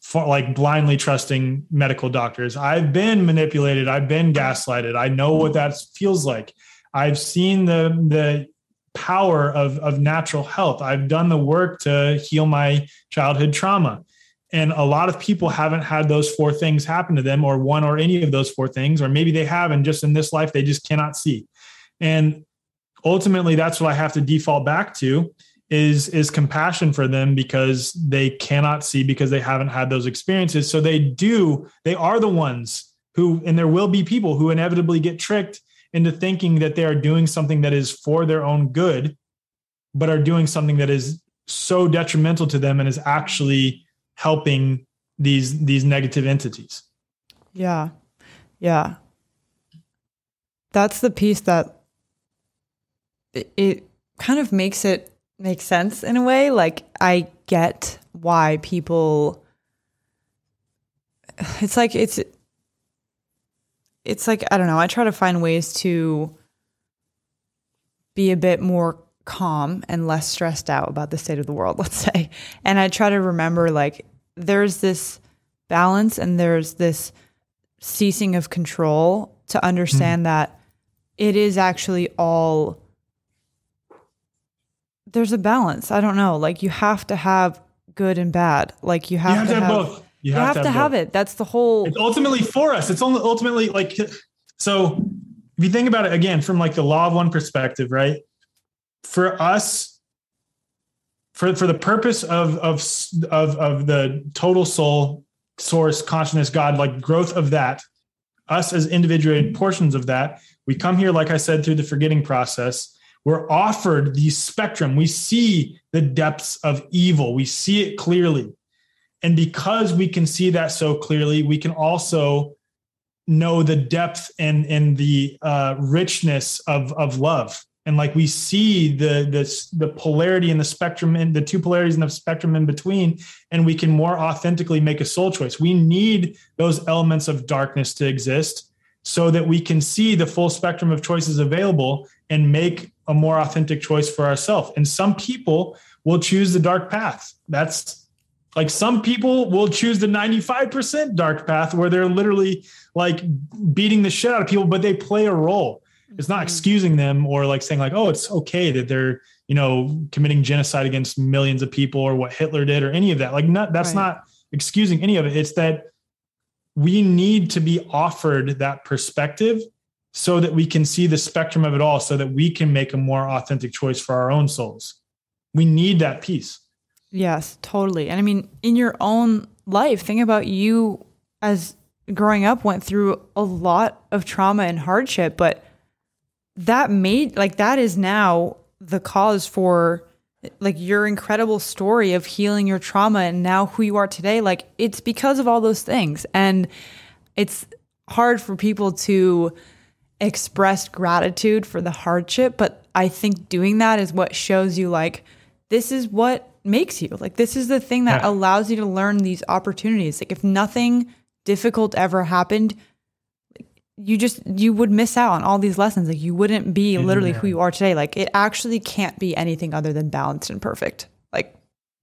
for like blindly trusting medical doctors. I've been manipulated, I've been gaslighted. I know what that feels like. I've seen the the power of of natural health. I've done the work to heal my childhood trauma. And a lot of people haven't had those four things happen to them, or one or any of those four things, or maybe they have, and just in this life, they just cannot see. And ultimately, that's what I have to default back to is is compassion for them because they cannot see because they haven't had those experiences. So they do, they are the ones who, and there will be people who inevitably get tricked into thinking that they are doing something that is for their own good, but are doing something that is so detrimental to them and is actually helping these these negative entities. Yeah. Yeah. That's the piece that it, kind of makes it make sense in a way. Like I get why people it's like it's it's like I don't know, I try to find ways to be a bit more calm and less stressed out about the state of the world, let's say. And I try to remember like there's this balance and there's this ceasing of control to understand mm-hmm. that it is actually all there's a balance. I don't know. Like you have to have good and bad. Like you have, You have to, have have, both. You have, to have both. it. That's the whole It's ultimately for us. It's only ultimately like so. If you think about it again from like the law of one perspective, right? For us, for for the purpose of of of of the total soul, source, consciousness, God, like growth of that, us as individuated portions of that, we come here, like I said, through the forgetting process. We're offered the spectrum. We see the depths of evil. We see it clearly. And because we can see that so clearly, we can also know the depth and and the uh, richness of of love. And like we see the the the polarity and the spectrum and the two polarities in the spectrum in between, and we can more authentically make a soul choice. We need those elements of darkness to exist so that we can see the full spectrum of choices available and make a more authentic choice for ourselves. And some people will choose the dark path. That's Like some people will choose the 95% dark path where they're literally like beating the shit out of people, but they play a role. It's not mm-hmm. excusing them or like saying like, oh, it's okay that they're, you know, committing genocide against millions of people or what Hitler did or any of that. Like not that's right. not excusing any of it. It's that we need to be offered that perspective so that we can see the spectrum of it all so that we can make a more authentic choice for our own souls. We need that piece. Yes, totally. And I mean, in your own life, think about you as growing up went through a lot of trauma and hardship, but that made like that is now the cause for like your incredible story of healing your trauma and now who you are today. Like it's because of all those things. And it's hard for people to express gratitude for the hardship but i think doing that is what shows you like this is what makes you. Like this is the thing that yeah. allows you to learn these opportunities. Like if nothing difficult ever happened you just you would miss out on all these lessons. Like you wouldn't be literally who you are today. Like it actually can't be anything other than balanced and perfect. Like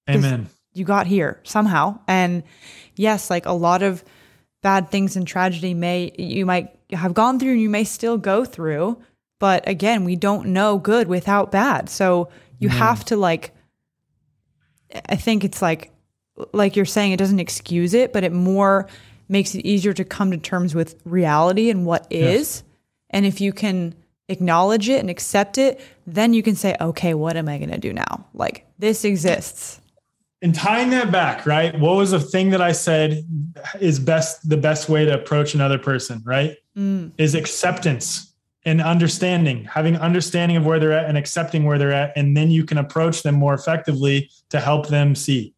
amen. you got here somehow. And yes like a lot of bad things and tragedy may you might have gone through and you may still go through. But again we don't know good without bad. So you mm. have to like i think it's like like you're saying it doesn't excuse it but it more makes it easier to come to terms with reality and what is. Yes. And if you can acknowledge it and accept it, then you can say, okay, what am I going to do now? Like this exists. And tying that back, right? What was the thing that I said is best, the best way to approach another person, right? Mm. Is acceptance and understanding, having understanding of where they're at and accepting where they're at. And then you can approach them more effectively to help them see.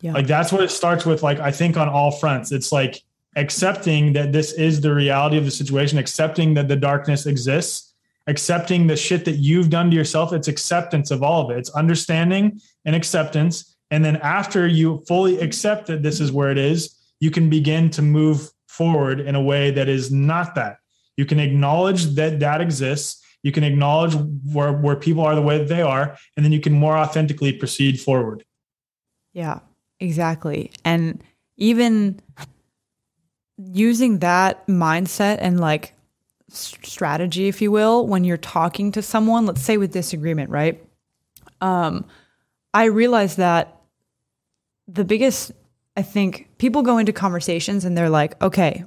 Yeah. Like that's what it starts with. Like, I think on all fronts, it's like accepting that this is the reality of the situation, accepting that the darkness exists, accepting the shit that you've done to yourself. It's acceptance of all of it. It's understanding and acceptance. And then after you fully accept that this is where it is, you can begin to move forward in a way that is not that. You can acknowledge that that exists. You can acknowledge where, where people are the way that they are, and then you can more authentically proceed forward. Yeah. Exactly. And even using that mindset and like strategy, if you will, when you're talking to someone, let's say with disagreement, right? Um, I realize that the biggest, I think people go into conversations and they're like, okay,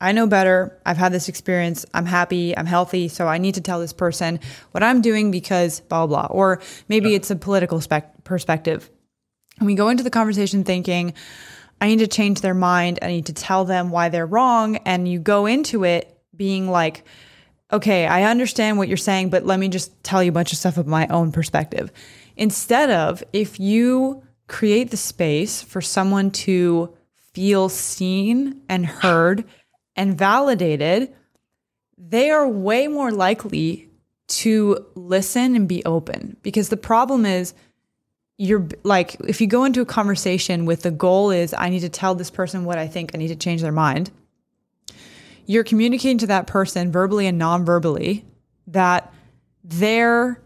I know better. I've had this experience. I'm happy. I'm healthy. So I need to tell this person what I'm doing because blah, blah, blah. Or maybe yeah. it's a political spec- perspective. And we go into the conversation thinking, I need to change their mind. I need to tell them why they're wrong. And you go into it being like, okay, I understand what you're saying, but let me just tell you a bunch of stuff of my own perspective. Instead of if you create the space for someone to feel seen and heard and validated, they are way more likely to listen and be open. Because the problem is, you're like if you go into a conversation with the goal is I need to tell this person what I think, I need to change their mind. You're communicating to that person verbally and non-verbally that their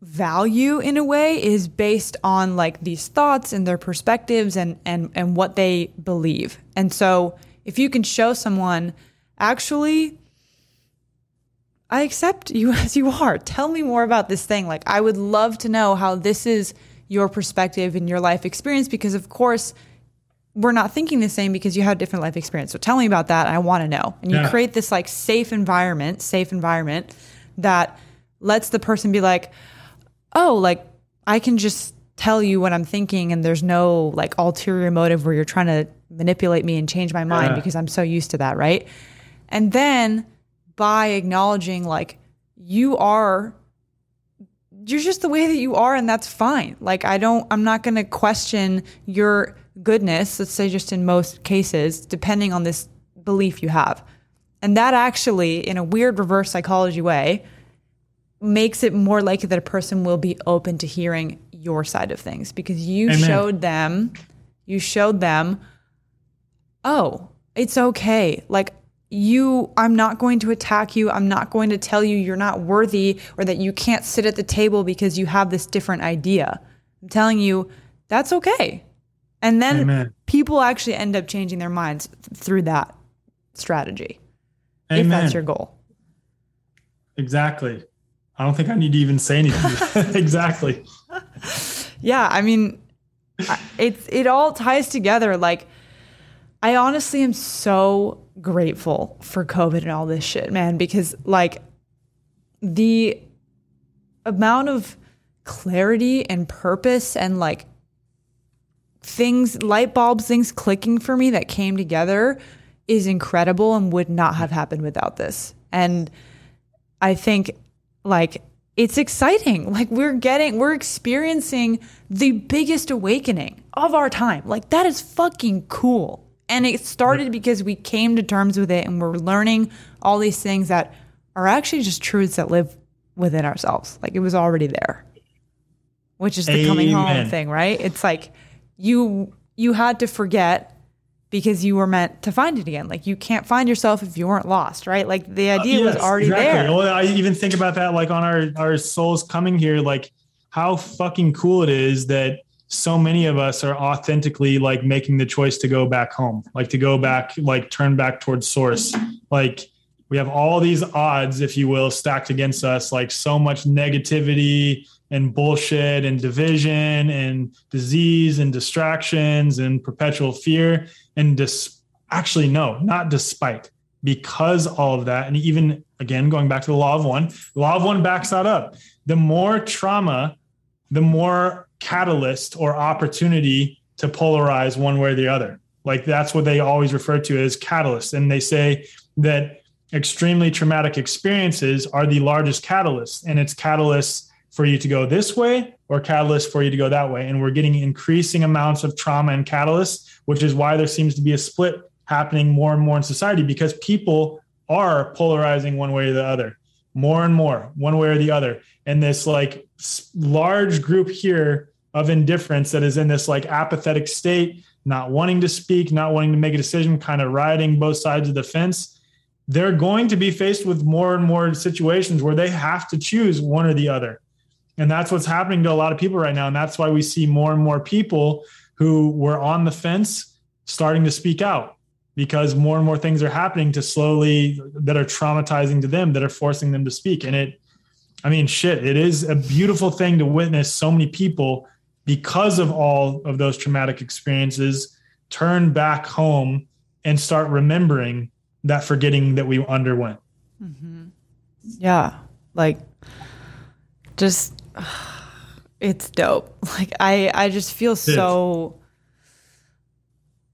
value in a way is based on like these thoughts and their perspectives and and and what they believe. And so if you can show someone actually I accept you as you are. Tell me more about this thing. Like, I would love to know how this is your perspective and your life experience because, of course, we're not thinking the same because you have different life experience. So tell me about that. I want to know. And you yeah. create this like safe environment, safe environment that lets the person be like, oh, like I can just tell you what I'm thinking and there's no like ulterior motive where you're trying to manipulate me and change my mind yeah. because I'm so used to that, right? And then by acknowledging like you are you're just the way that you are and that's fine. Like I don't I'm not going to question your goodness, let's say just in most cases, depending on this belief you have. And that actually in a weird reverse psychology way makes it more likely that a person will be open to hearing your side of things because you Amen. showed them you showed them oh, it's okay. Like you I'm not going to attack you. I'm not going to tell you you're not worthy or that you can't sit at the table because you have this different idea. I'm telling you that's okay. And then Amen. people actually end up changing their minds th- through that strategy. If that's your goal. Exactly. I don't think I need to even say anything. exactly. Yeah, I mean, it's it all ties together. Like, I honestly am so grateful for COVID and all this shit, man, because like the amount of clarity and purpose and like things, light bulbs, things clicking for me that came together is incredible and would not have happened without this. And I think like it's exciting. Like we're getting, we're experiencing the biggest awakening of our time. Like that is fucking cool. And it started because we came to terms with it and we're learning all these things that are actually just truths that live within ourselves. Like it was already there, which is the coming home thing, right? It's like you you had to forget because you were meant to find it again. Like you can't find yourself if you weren't lost, right? Like the uh, idea was Yes, already exactly. there. Well, I even think about that like on our our souls coming here, like how fucking cool it is that so many of us are authentically like making the choice to go back home, like to go back, like turn back towards source. Like we have all these odds, if you will, stacked against us, like so much negativity and bullshit and division and disease and distractions and perpetual fear. And dis- actually, no, not despite because all of that, and even again, going back to the law of one, the law of one backs that up. The more trauma, the more catalyst or opportunity to polarize one way or the other. Like that's what they always refer to as catalyst. And they say that extremely traumatic experiences are the largest catalyst, and it's catalysts for you to go this way or catalysts for you to go that way. And we're getting increasing amounts of trauma and catalysts, which is why there seems to be a split happening more and more in society because people are polarizing one way or the other more and more one way or the other and this like large group here of indifference that is in this like apathetic state not wanting to speak not wanting to make a decision kind of riding both sides of the fence they're going to be faced with more and more situations where they have to choose one or the other. And that's what's happening to a lot of people right now and that's why we see more and more people who were on the fence starting to speak out because more and more things are happening to slowly that are traumatizing to them that are forcing them to speak and it i mean shit it is a beautiful thing to witness so many people because of all of those traumatic experiences turn back home and start remembering that forgetting that we underwent mm-hmm. Yeah. Like just it's dope. Like I I just feel so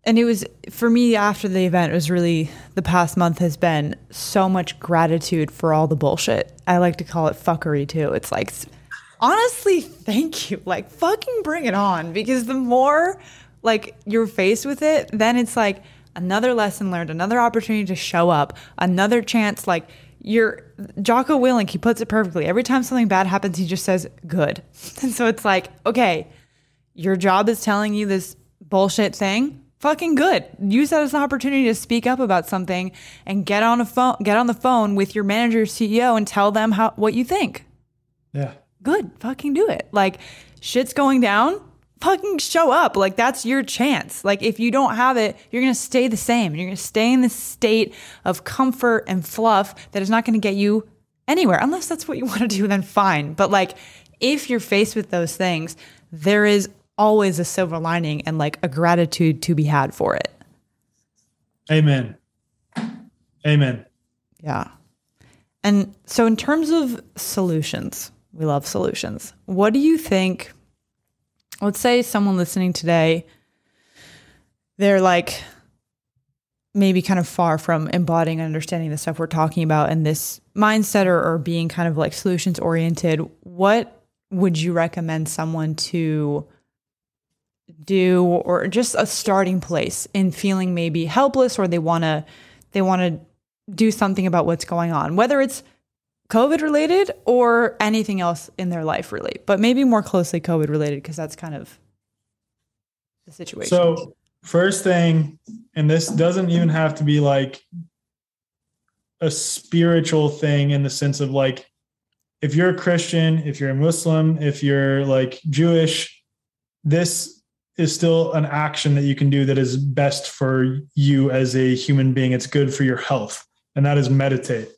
and it was for me after the event it was really the past month has been so much gratitude for all the bullshit. I like to call it fuckery too. It's like honestly, thank you. Like fucking bring it on because the more like you're faced with it, then it's like another lesson learned, another opportunity to show up, another chance like you're Jocko Willink, he puts it perfectly. Every time something bad happens, he just says good. And so it's like, okay, your job is telling you this bullshit thing. Fucking good. Use that as an opportunity to speak up about something and get on a phone get on the phone with your manager, CEO and tell them how what you think. Yeah. Good. Fucking do it. Like shit's going down. Fucking show up. Like that's your chance. Like if you don't have it you're gonna stay the same. You're gonna stay in this state of comfort and fluff that is not gonna get you anywhere unless that's what you want to do then fine. But like if you're faced with those things there is always a silver lining and like a gratitude to be had for it amen amen Yeah. And so, in terms of solutions, we love solutions. What do you think? Let's say someone listening today, they're like maybe kind of far from embodying and understanding the stuff we're talking about and this mindset or, or being kind of like solutions oriented. What would you recommend someone to do or just a starting place in feeling maybe helpless or they want to they want to do something about what's going on, whether it's COVID related or anything else in their life, really, but maybe more closely COVID related because that's kind of the situation. So, first thing, and this doesn't even have to be like a spiritual thing in the sense of like, if you're a Christian, if you're a Muslim, if you're like Jewish, this is still an action that you can do that is best for you as a human being. It's good for your health, and that is meditate.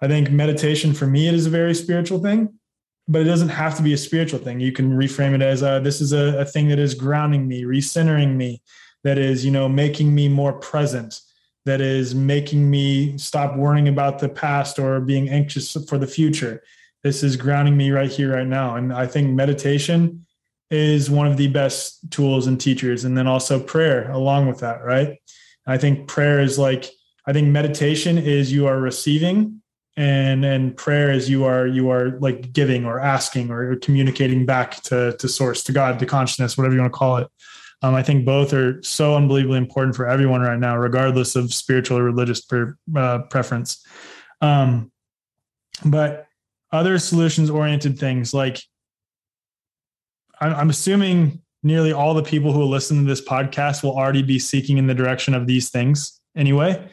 I think meditation for me it is a very spiritual thing, but it doesn't have to be a spiritual thing. You can reframe it as a, this is a, a thing that is grounding me, recentering me, that is you know making me more present, that is making me stop worrying about the past or being anxious for the future. This is grounding me right here, right now, and I think meditation is one of the best tools and teachers and then also prayer along with that right? I think prayer is like i think meditation is you are receiving and and prayer is you are you are like giving or asking or communicating back to to source to god to consciousness whatever you want to call it. Um, i think both are so unbelievably important for everyone right now regardless of spiritual or religious per, uh, preference. Um, but other solutions oriented things like I'm assuming nearly all the people who listen to this podcast will already be seeking in the direction of these things anyway.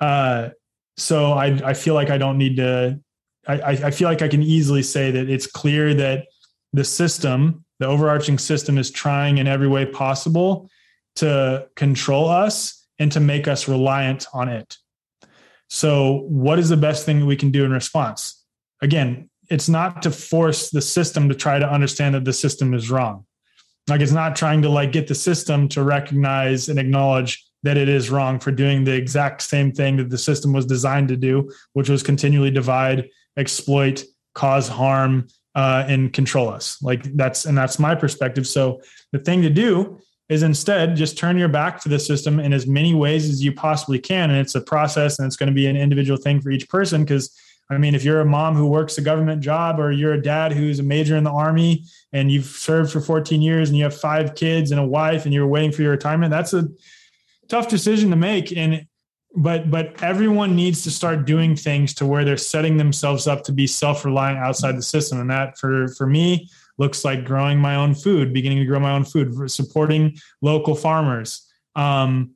Uh, so I, I feel like I don't need to. I, I feel like I can easily say that it's clear that the system, the overarching system, is trying in every way possible to control us and to make us reliant on it. So, what is the best thing that we can do in response? Again, it's not to force the system to try to understand that the system is wrong. Like it's not trying to like get the system to recognize and acknowledge that it is wrong for doing the exact same thing that the system was designed to do, which was continually divide, exploit, cause harm, uh, and control us. Like that's and that's my perspective. So the thing to do is instead just turn your back to the system in as many ways as you possibly can. And it's a process and it's going to be an individual thing for each person because I mean, if you're a mom who works a government job or you're a dad who's a major in the army and you've served for 14 years and you have five kids and a wife and you're waiting for your retirement, that's a tough decision to make. And but but everyone needs to start doing things to where they're setting themselves up to be self-reliant outside the system. And that for for me looks like growing my own food, beginning to grow my own food, supporting local farmers. Um,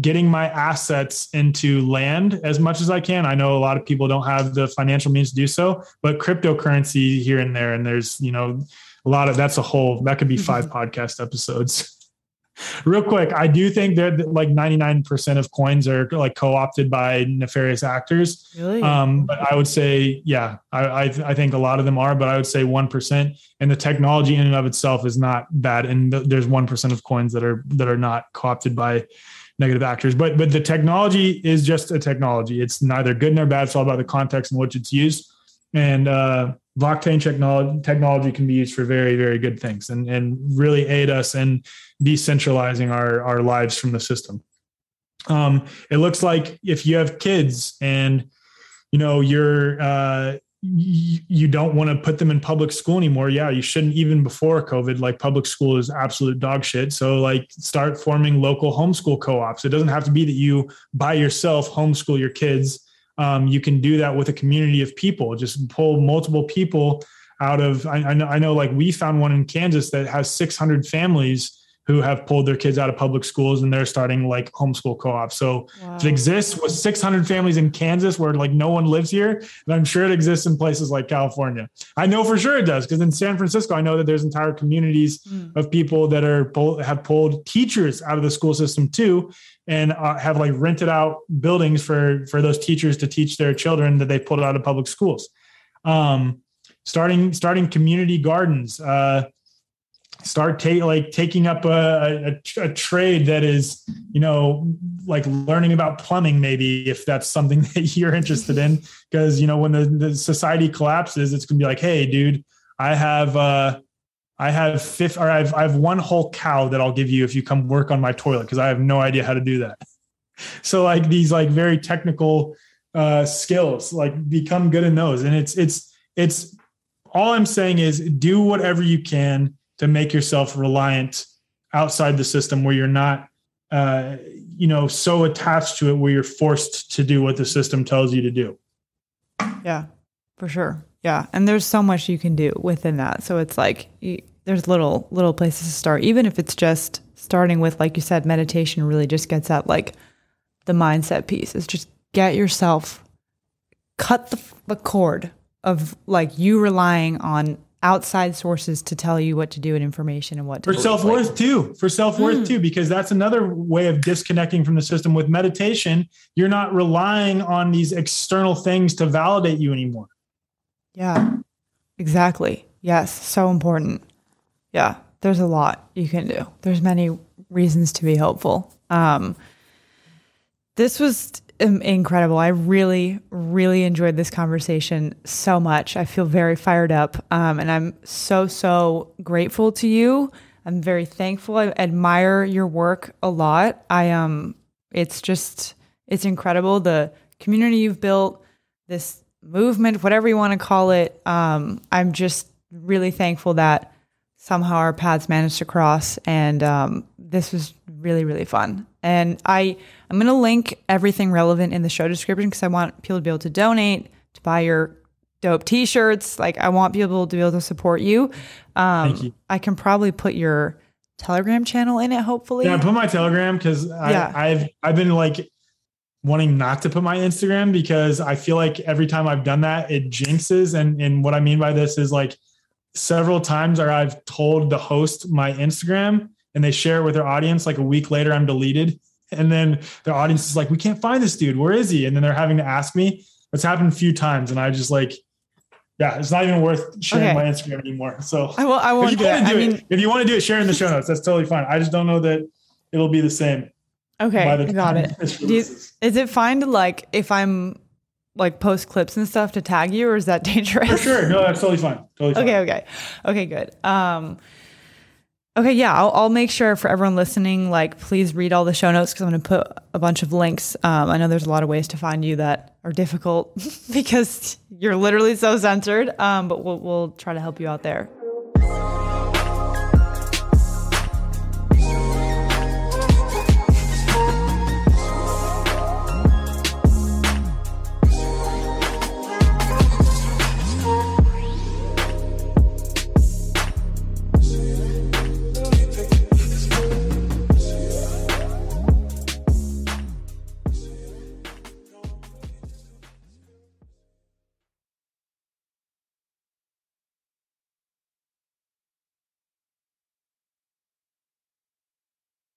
getting my assets into land as much as I can. I know a lot of people don't have the financial means to do so, but cryptocurrency here and there, and there's, you know, a lot of that's a whole that could be 5 mm-hmm. podcast episodes. Real quick, I do think that like 99% of coins are like co-opted by nefarious actors. Really? Um, but I would say, yeah, I, I, I think a lot of them are, but I would say 1%. And the technology in and of itself is not bad. And th- there's 1% of coins that are that are not co-opted by negative actors. But but the technology is just a technology. It's neither good nor bad. It's all about the context in which it's used. And uh, blockchain technology technology can be used for very very good things and and really aid us in decentralizing our our lives from the system. Um, it looks like if you have kids and you know you're uh, you don't want to put them in public school anymore. Yeah, you shouldn't even before COVID. Like public school is absolute dog shit. So like start forming local homeschool co-ops. It doesn't have to be that you by yourself homeschool your kids. Um, you can do that with a community of people. Just pull multiple people out of. I, I know. I know. Like we found one in Kansas that has 600 families who have pulled their kids out of public schools and they're starting like homeschool co-ops. So wow. it exists with 600 families in Kansas where like no one lives here. And I'm sure it exists in places like California. I know for sure it does because in San Francisco, I know that there's entire communities mm. of people that are have pulled teachers out of the school system too and uh, have like rented out buildings for for those teachers to teach their children that they pulled out of public schools. Um, starting starting community gardens. Uh, start ta- like taking up a, a, a, trade that is you know like learning about plumbing maybe if that's something that you're interested in. Because you know when the, the society collapses it's gonna be like hey dude i have uh i have fifth or I've, I have one whole cow that i'll give you if you come work on my toilet because i have no idea how to do that. So like these like very technical uh skills like become good in those. And it's it's it's all i'm saying is do whatever you can to make yourself reliant outside the system where you're not uh, you know so attached to it where you're forced to do what the system tells you to do. Yeah for sure. Yeah and there's so much you can do within that. So it's like there's little little places to start. Even if it's just starting with like you said meditation really just gets at like the mindset piece. Is just get yourself cut the, the cord of like you relying on outside sources to tell you what to do and information and what to for self worth like, too. For self worth mm. too, because that's another way of disconnecting from the system. With meditation, you're not relying on these external things to validate you anymore. Yeah, exactly. Yes, so important. Yeah, there's a lot you can do. There's many reasons to be hopeful. Um, this was incredible. I really, really enjoyed this conversation so much. I feel very fired up. Um, and I'm so, so grateful to you. I'm very thankful. I admire your work a lot. I um it's just it's incredible the community you've built, this movement, whatever you want to call it. Um, I'm just really thankful that somehow our paths managed to cross and um, this was really, really fun. And I I'm gonna link everything relevant in the show description because I want people to be able to donate, to buy your dope t-shirts. Like I want people to be able to support you. Um, Thank you. I can probably put your Telegram channel in it, hopefully. Yeah, put my Telegram because yeah. I've I've been like wanting not to put my Instagram because I feel like every time I've done that, it jinxes. And and what I mean by this is like several times or I've told the host my Instagram and they share it with their audience. Like a week later, I'm deleted. And then their audience is like, we can't find this dude. Where is he? And then they're having to ask me. It's happened a few times. And I just like, yeah, it's not even worth sharing okay. my Instagram anymore. So I will. I won't do it. I mean, it, if you want to do it, share in the show notes. That's totally fine. I just don't know that it'll be the same. Okay, The got it. You, is it fine to like if I'm like post clips and stuff to tag you, or is that dangerous? For sure. No, that's totally fine. Totally fine. Okay. Okay. Okay. Good. Um, Okay, yeah, I'll, I'll, make sure for everyone listening, like, please read all the show notes because I'm going to put a bunch of links. Um, I know there's a lot of ways to find you that are difficult because you're literally so censored, um, but we'll, we'll try to help you out there.